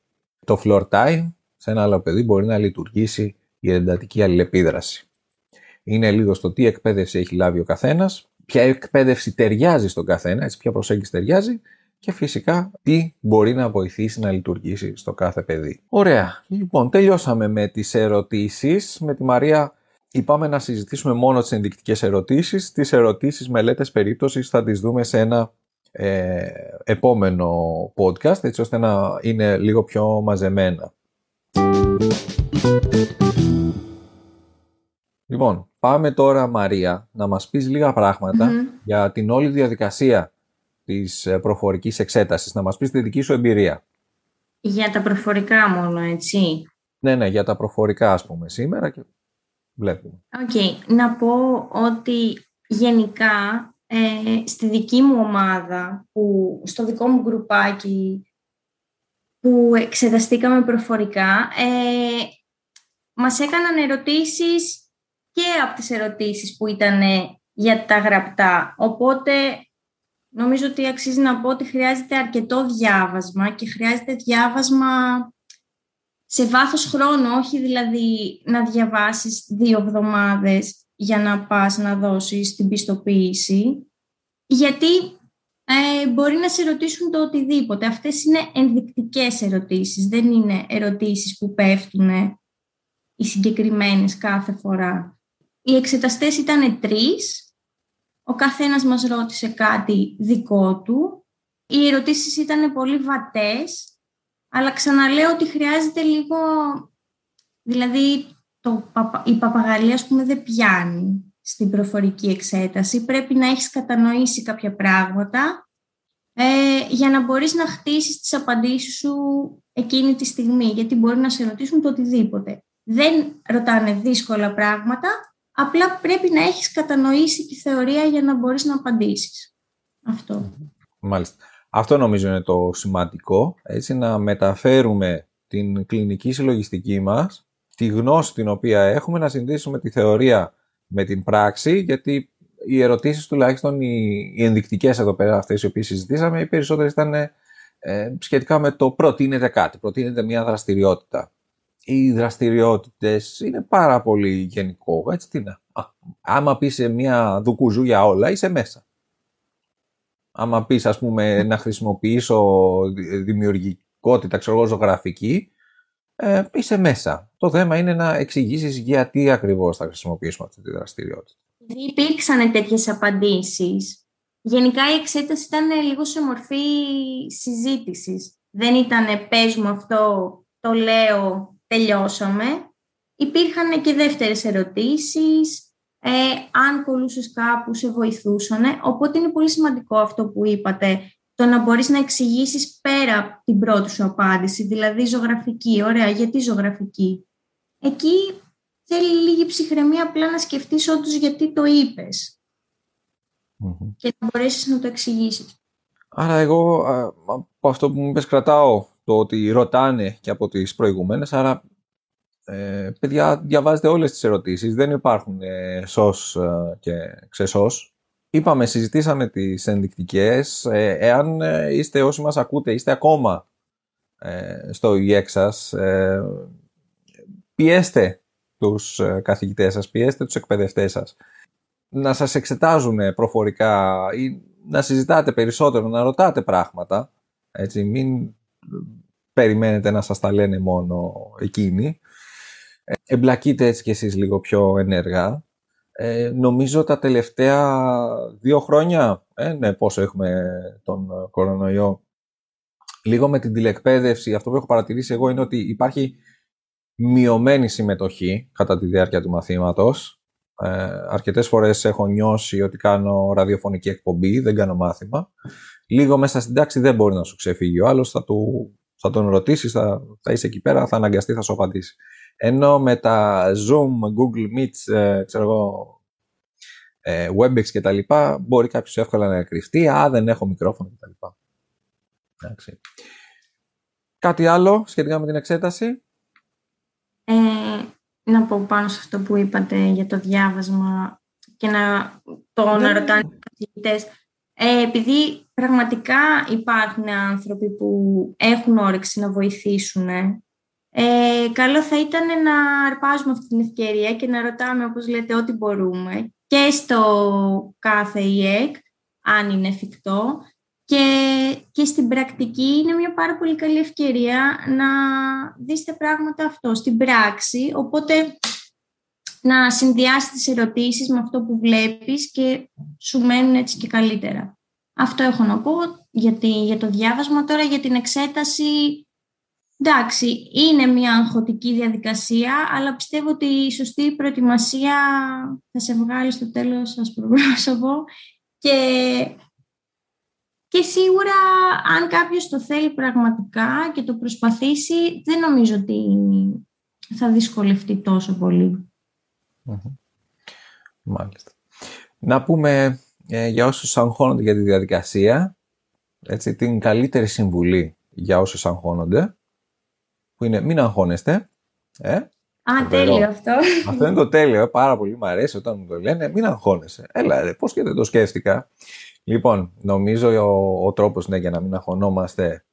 το floor time, σε ένα άλλο παιδί μπορεί να λειτουργήσει η εντατική αλληλεπίδραση είναι λίγο στο τι εκπαίδευση έχει λάβει ο καθένας, ποια εκπαίδευση ταιριάζει στον καθένα, έτσι, ποια προσέγγιση ταιριάζει και φυσικά τι μπορεί να βοηθήσει να λειτουργήσει στο κάθε παιδί. Ωραία. Λοιπόν, τελειώσαμε με τις ερωτήσεις. Με τη Μαρία είπαμε να συζητήσουμε μόνο τις ενδεικτικές ερωτήσεις. Τις ερωτήσεις μελέτες περίπτωσης θα τις δούμε σε ένα ε, επόμενο podcast, έτσι ώστε να είναι λίγο πιο μαζεμένα. Λοιπόν, πάμε τώρα Μαρία να μας πεις λίγα για την όλη διαδικασία της ε, προφορικής εξέτασης, να μας πεις τη δική σου εμπειρία. Για τα προφορικά μόνο, έτσι. Ναι, ναι, για τα προφορικά ας πούμε σήμερα και βλέπουμε. Οκ, να πω ότι γενικά ε, στη δική μου ομάδα, που, στο δικό μου γκρουπάκι που εξεταστήκαμε προφορικά, ε, μας έκαναν ερωτήσεις και από τις ερωτήσεις που ήταν για τα γραπτά. Οπότε νομίζω ότι αξίζει να πω ότι χρειάζεται αρκετό διάβασμα και χρειάζεται διάβασμα σε βάθος χρόνου, όχι δηλαδή να διαβάσεις δύο εβδομάδες για να πας να δώσεις την πιστοποίηση, γιατί ε, μπορεί να σε ρωτήσουν το οτιδήποτε. Αυτές είναι ενδεικτικές ερωτήσεις, δεν είναι ερωτήσεις που πέφτουν οι συγκεκριμένες κάθε φορά. Οι εξεταστές ήταν τρεις, ο καθένας μας ρώτησε κάτι δικό του. Οι ερωτήσεις ήταν πολύ βατές, αλλά ξαναλέω ότι χρειάζεται λίγο... Δηλαδή, το, η παπαγαλία, ας πούμε, δεν πιάνει στην προφορική εξέταση. Πρέπει να έχεις κατανοήσει κάποια πράγματα ε, για να μπορείς να χτίσεις τις απαντήσεις σου εκείνη τη στιγμή, γιατί μπορεί να σε ρωτήσουν το οτιδήποτε. Δεν ρωτάνε δύσκολα πράγματα, απλά πρέπει να έχεις κατανοήσει τη θεωρία για να μπορείς να απαντήσεις. Αυτό. Μάλιστα. Αυτό νομίζω είναι το σημαντικό, έτσι, να μεταφέρουμε την κλινική συλλογιστική μας, τη γνώση την οποία έχουμε, να συνδύσουμε τη θεωρία με την πράξη, γιατί οι ερωτήσεις τουλάχιστον, οι, οι ενδεικτικές εδώ πέρα αυτές οι οποίες συζητήσαμε, οι περισσότερες ήταν ε, σχετικά με το προτείνεται κάτι, προτείνεται μια δραστηριότητα. Οι δραστηριότητες είναι πάρα πολύ γενικό, έτσι τι να. άμα πεις σε μια δουκουζού για όλα, είσαι μέσα. Άμα πεις, ας πούμε, να χρησιμοποιήσω δημιουργικότητα, ξέρω εγώ, ζωγραφική, ε, είσαι μέσα. Το θέμα είναι να εξηγήσεις γιατί ακριβώς θα χρησιμοποιήσουμε αυτή τη δραστηριότητα. Υπήρξαν τέτοιες απαντήσεις. Γενικά η εξέταση ήταν λίγο σε μορφή συζήτησης. Δεν ήταν πες μου αυτό, το λέω, τελειώσαμε. Υπήρχαν και δεύτερες ερωτήσεις, ε, αν κολούσες κάπου σε βοηθούσαν. Οπότε είναι πολύ σημαντικό αυτό που είπατε, το να μπορείς να εξηγήσεις πέρα από την πρώτη σου απάντηση, δηλαδή ζωγραφική. Ωραία, γιατί ζωγραφική; Εκεί θέλει λίγη ψυχραιμία απλά να σκεφτείς όντως γιατί το ειπες και να μπορέσεις να το εξηγήσεις. Άρα εγώ από αυτό που μου είπες κρατάω το ότι ρωτάνε και από τις προηγούμενες, άρα ε, παιδιά διαβάζετε όλες τις ερωτήσεις, δεν υπάρχουν ε, σως ε, και ξεσός. Είπαμε, συζητήσαμε τις ενδεικτικές, ε, εάν ε, είστε όσοι μας ακούτε, είστε ακόμα στο ΙΕΚ σας, πιέστε τους ε, καθηγητές σας, πιέστε τους εκπαιδευτές σας να σας εξετάζουν προφορικά ή να συζητάτε περισσότερο, να ρωτάτε πράγματα. Έτσι, μην περιμένετε να σας τα λένε μόνο εκείνοι. Ε, εμπλακείτε έτσι κι εσείς λίγο πιο ενεργά. Ε, νομίζω τα τελευταία δύο χρόνια, ε, ναι, πόσο έχουμε τον κορονοϊό, λίγο με την τηλεκπαίδευση, αυτό που έχω παρατηρήσει εγώ είναι ότι υπάρχει μειωμένη συμμετοχή κατά τη διάρκεια του μαθήματος. Ε, αρκετές φορές έχω νιώσει ότι κάνω ραδιοφωνική εκπομπή, δεν κάνω μάθημα. Λίγο μέσα στην τάξη δεν μπορεί να σου ξεφύγει ο άλλος, θα, του, θα τον ρωτήσεις, θα, θα είσαι εκεί πέρα, θα αναγκαστεί, θα σου απαντήσει. Ενώ με τα Zoom, Google Meet, ε, ξέρω εγώ, ε, WebEx και τα λοιπά, μπορεί κάποιος εύκολα να κρυφτεί, α, δεν έχω μικρόφωνο και τα λοιπά. Κάτι άλλο σχετικά με την εξέταση; Ε, να πω πάνω σε αυτό που είπατε για το διάβασμα και να το να ναι. ρωτάνε οι καθηγητές. Ε, επειδή πραγματικά υπάρχουν άνθρωποι που έχουν όρεξη να βοηθήσουν, ε, καλό θα ήταν να αρπάζουμε αυτή την ευκαιρία και να ρωτάμε, όπως λέτε, ό,τι μπορούμε και στο κάθε ΙΕΚ, αν είναι εφικτό, και, και στην πρακτική είναι μια πάρα πολύ καλή ευκαιρία να δεις τα πράγματα αυτό στην πράξη, οπότε να συνδυάσεις τις ερωτήσεις με αυτό που βλέπεις και σου μένουν έτσι και καλύτερα. Αυτό έχω να πω γιατί, για το διάβασμα. Τώρα για την εξέταση, εντάξει, είναι μια αγχωτική διαδικασία, αλλά πιστεύω ότι η σωστή προετοιμασία θα σε βγάλει στο τέλος σας πρόσωπο και και σίγουρα αν κάποιος το θέλει πραγματικά και το προσπαθήσει, δεν νομίζω ότι θα δυσκολευτεί τόσο πολύ. Μάλιστα. Να πούμε ε, για όσους αγχώνονται για τη διαδικασία, έτσι, την καλύτερη συμβουλή για όσους αγχώνονται, που είναι μην αγχώνεστε. Ε, Α, τέλειο αυτό. Αυτό είναι το τέλειο, πάρα πολύ μου αρέσει όταν μου το λένε, μην αγχώνεσαι. Έλα ρε, πώς και δεν το σκέφτηκα. Λοιπόν, νομίζω ο, ο τρόπος ναι, για να μην αγχωνόμαστε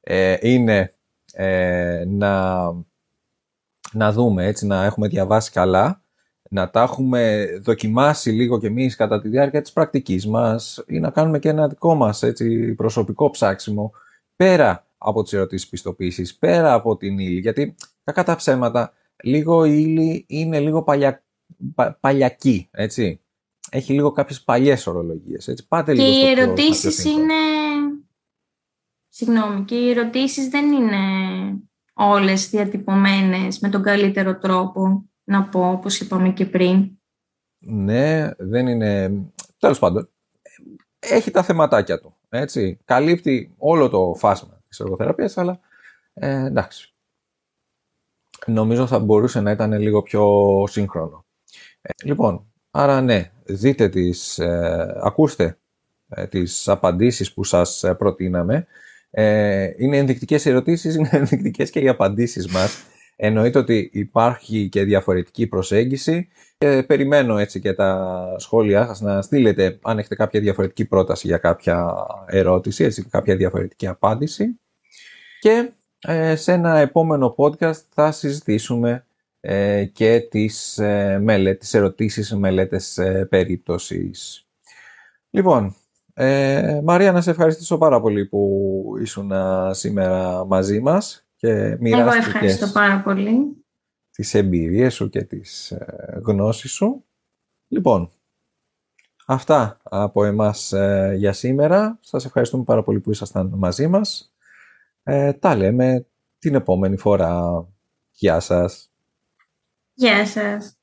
ε, είναι ε, να, να δούμε, έτσι, να έχουμε διαβάσει καλά, να τα έχουμε δοκιμάσει λίγο κι εμείς κατά τη διάρκεια της πρακτικής μας ή να κάνουμε και ένα δικό μας έτσι, προσωπικό ψάξιμο πέρα από τις ερωτήσεις πιστοποίησης, πέρα από την ύλη, γιατί κακά τα ψέματα, λίγο η ύλη είναι λίγο παλια, παλιακή, έτσι. Έχει λίγο κάποιες παλιές ορολογίες, έτσι. Πάτε και λίγο οι στο ερωτήσεις είναι... Συγγνώμη, και οι ερωτήσεις δεν είναι όλες διατυπωμένες με τον καλύτερο τρόπο, να πω, όπως είπαμε και πριν. Ναι, δεν είναι... Τέλος πάντων, έχει τα θεματάκια του, έτσι. Καλύπτει όλο το φάσμα της εργοθεραπείας, αλλά ε, εντάξει. Νομίζω θα μπορούσε να ήταν λίγο πιο σύγχρονο. Ε, λοιπόν, άρα ναι, δείτε τις, ε, ακούστε ε, τις απαντήσεις που σας ε, προτείναμε. Ε, είναι ενδεικτικές ερωτήσεις, είναι ενδεικτικές και οι απαντήσεις μας. Εννοείται ότι υπάρχει και διαφορετική προσέγγιση. Και περιμένω έτσι και τα σχόλιά σας να στείλετε αν έχετε κάποια διαφορετική πρόταση για κάποια ερώτηση, έτσι, κάποια διαφορετική απάντηση. Και ε, σε ένα επόμενο podcast θα συζητήσουμε ε, και τις, ε, μελέ, τις ερωτήσεις μελέτες ε, περίπτωσης. Λοιπόν, ε, Μαρία, να σε ευχαριστήσω πάρα πολύ που ήσουν σήμερα μαζί μας και μοιράστηκες Εγώ ευχαριστώ πάρα πολύ. Τις εμπειρίες σου και τις γνώσεις σου. Λοιπόν, αυτά από εμάς για σήμερα. Σας ευχαριστούμε πάρα πολύ που ήσασταν μαζί μας. Ε, τα λέμε την επόμενη φορά. Γεια σας. Γεια σας.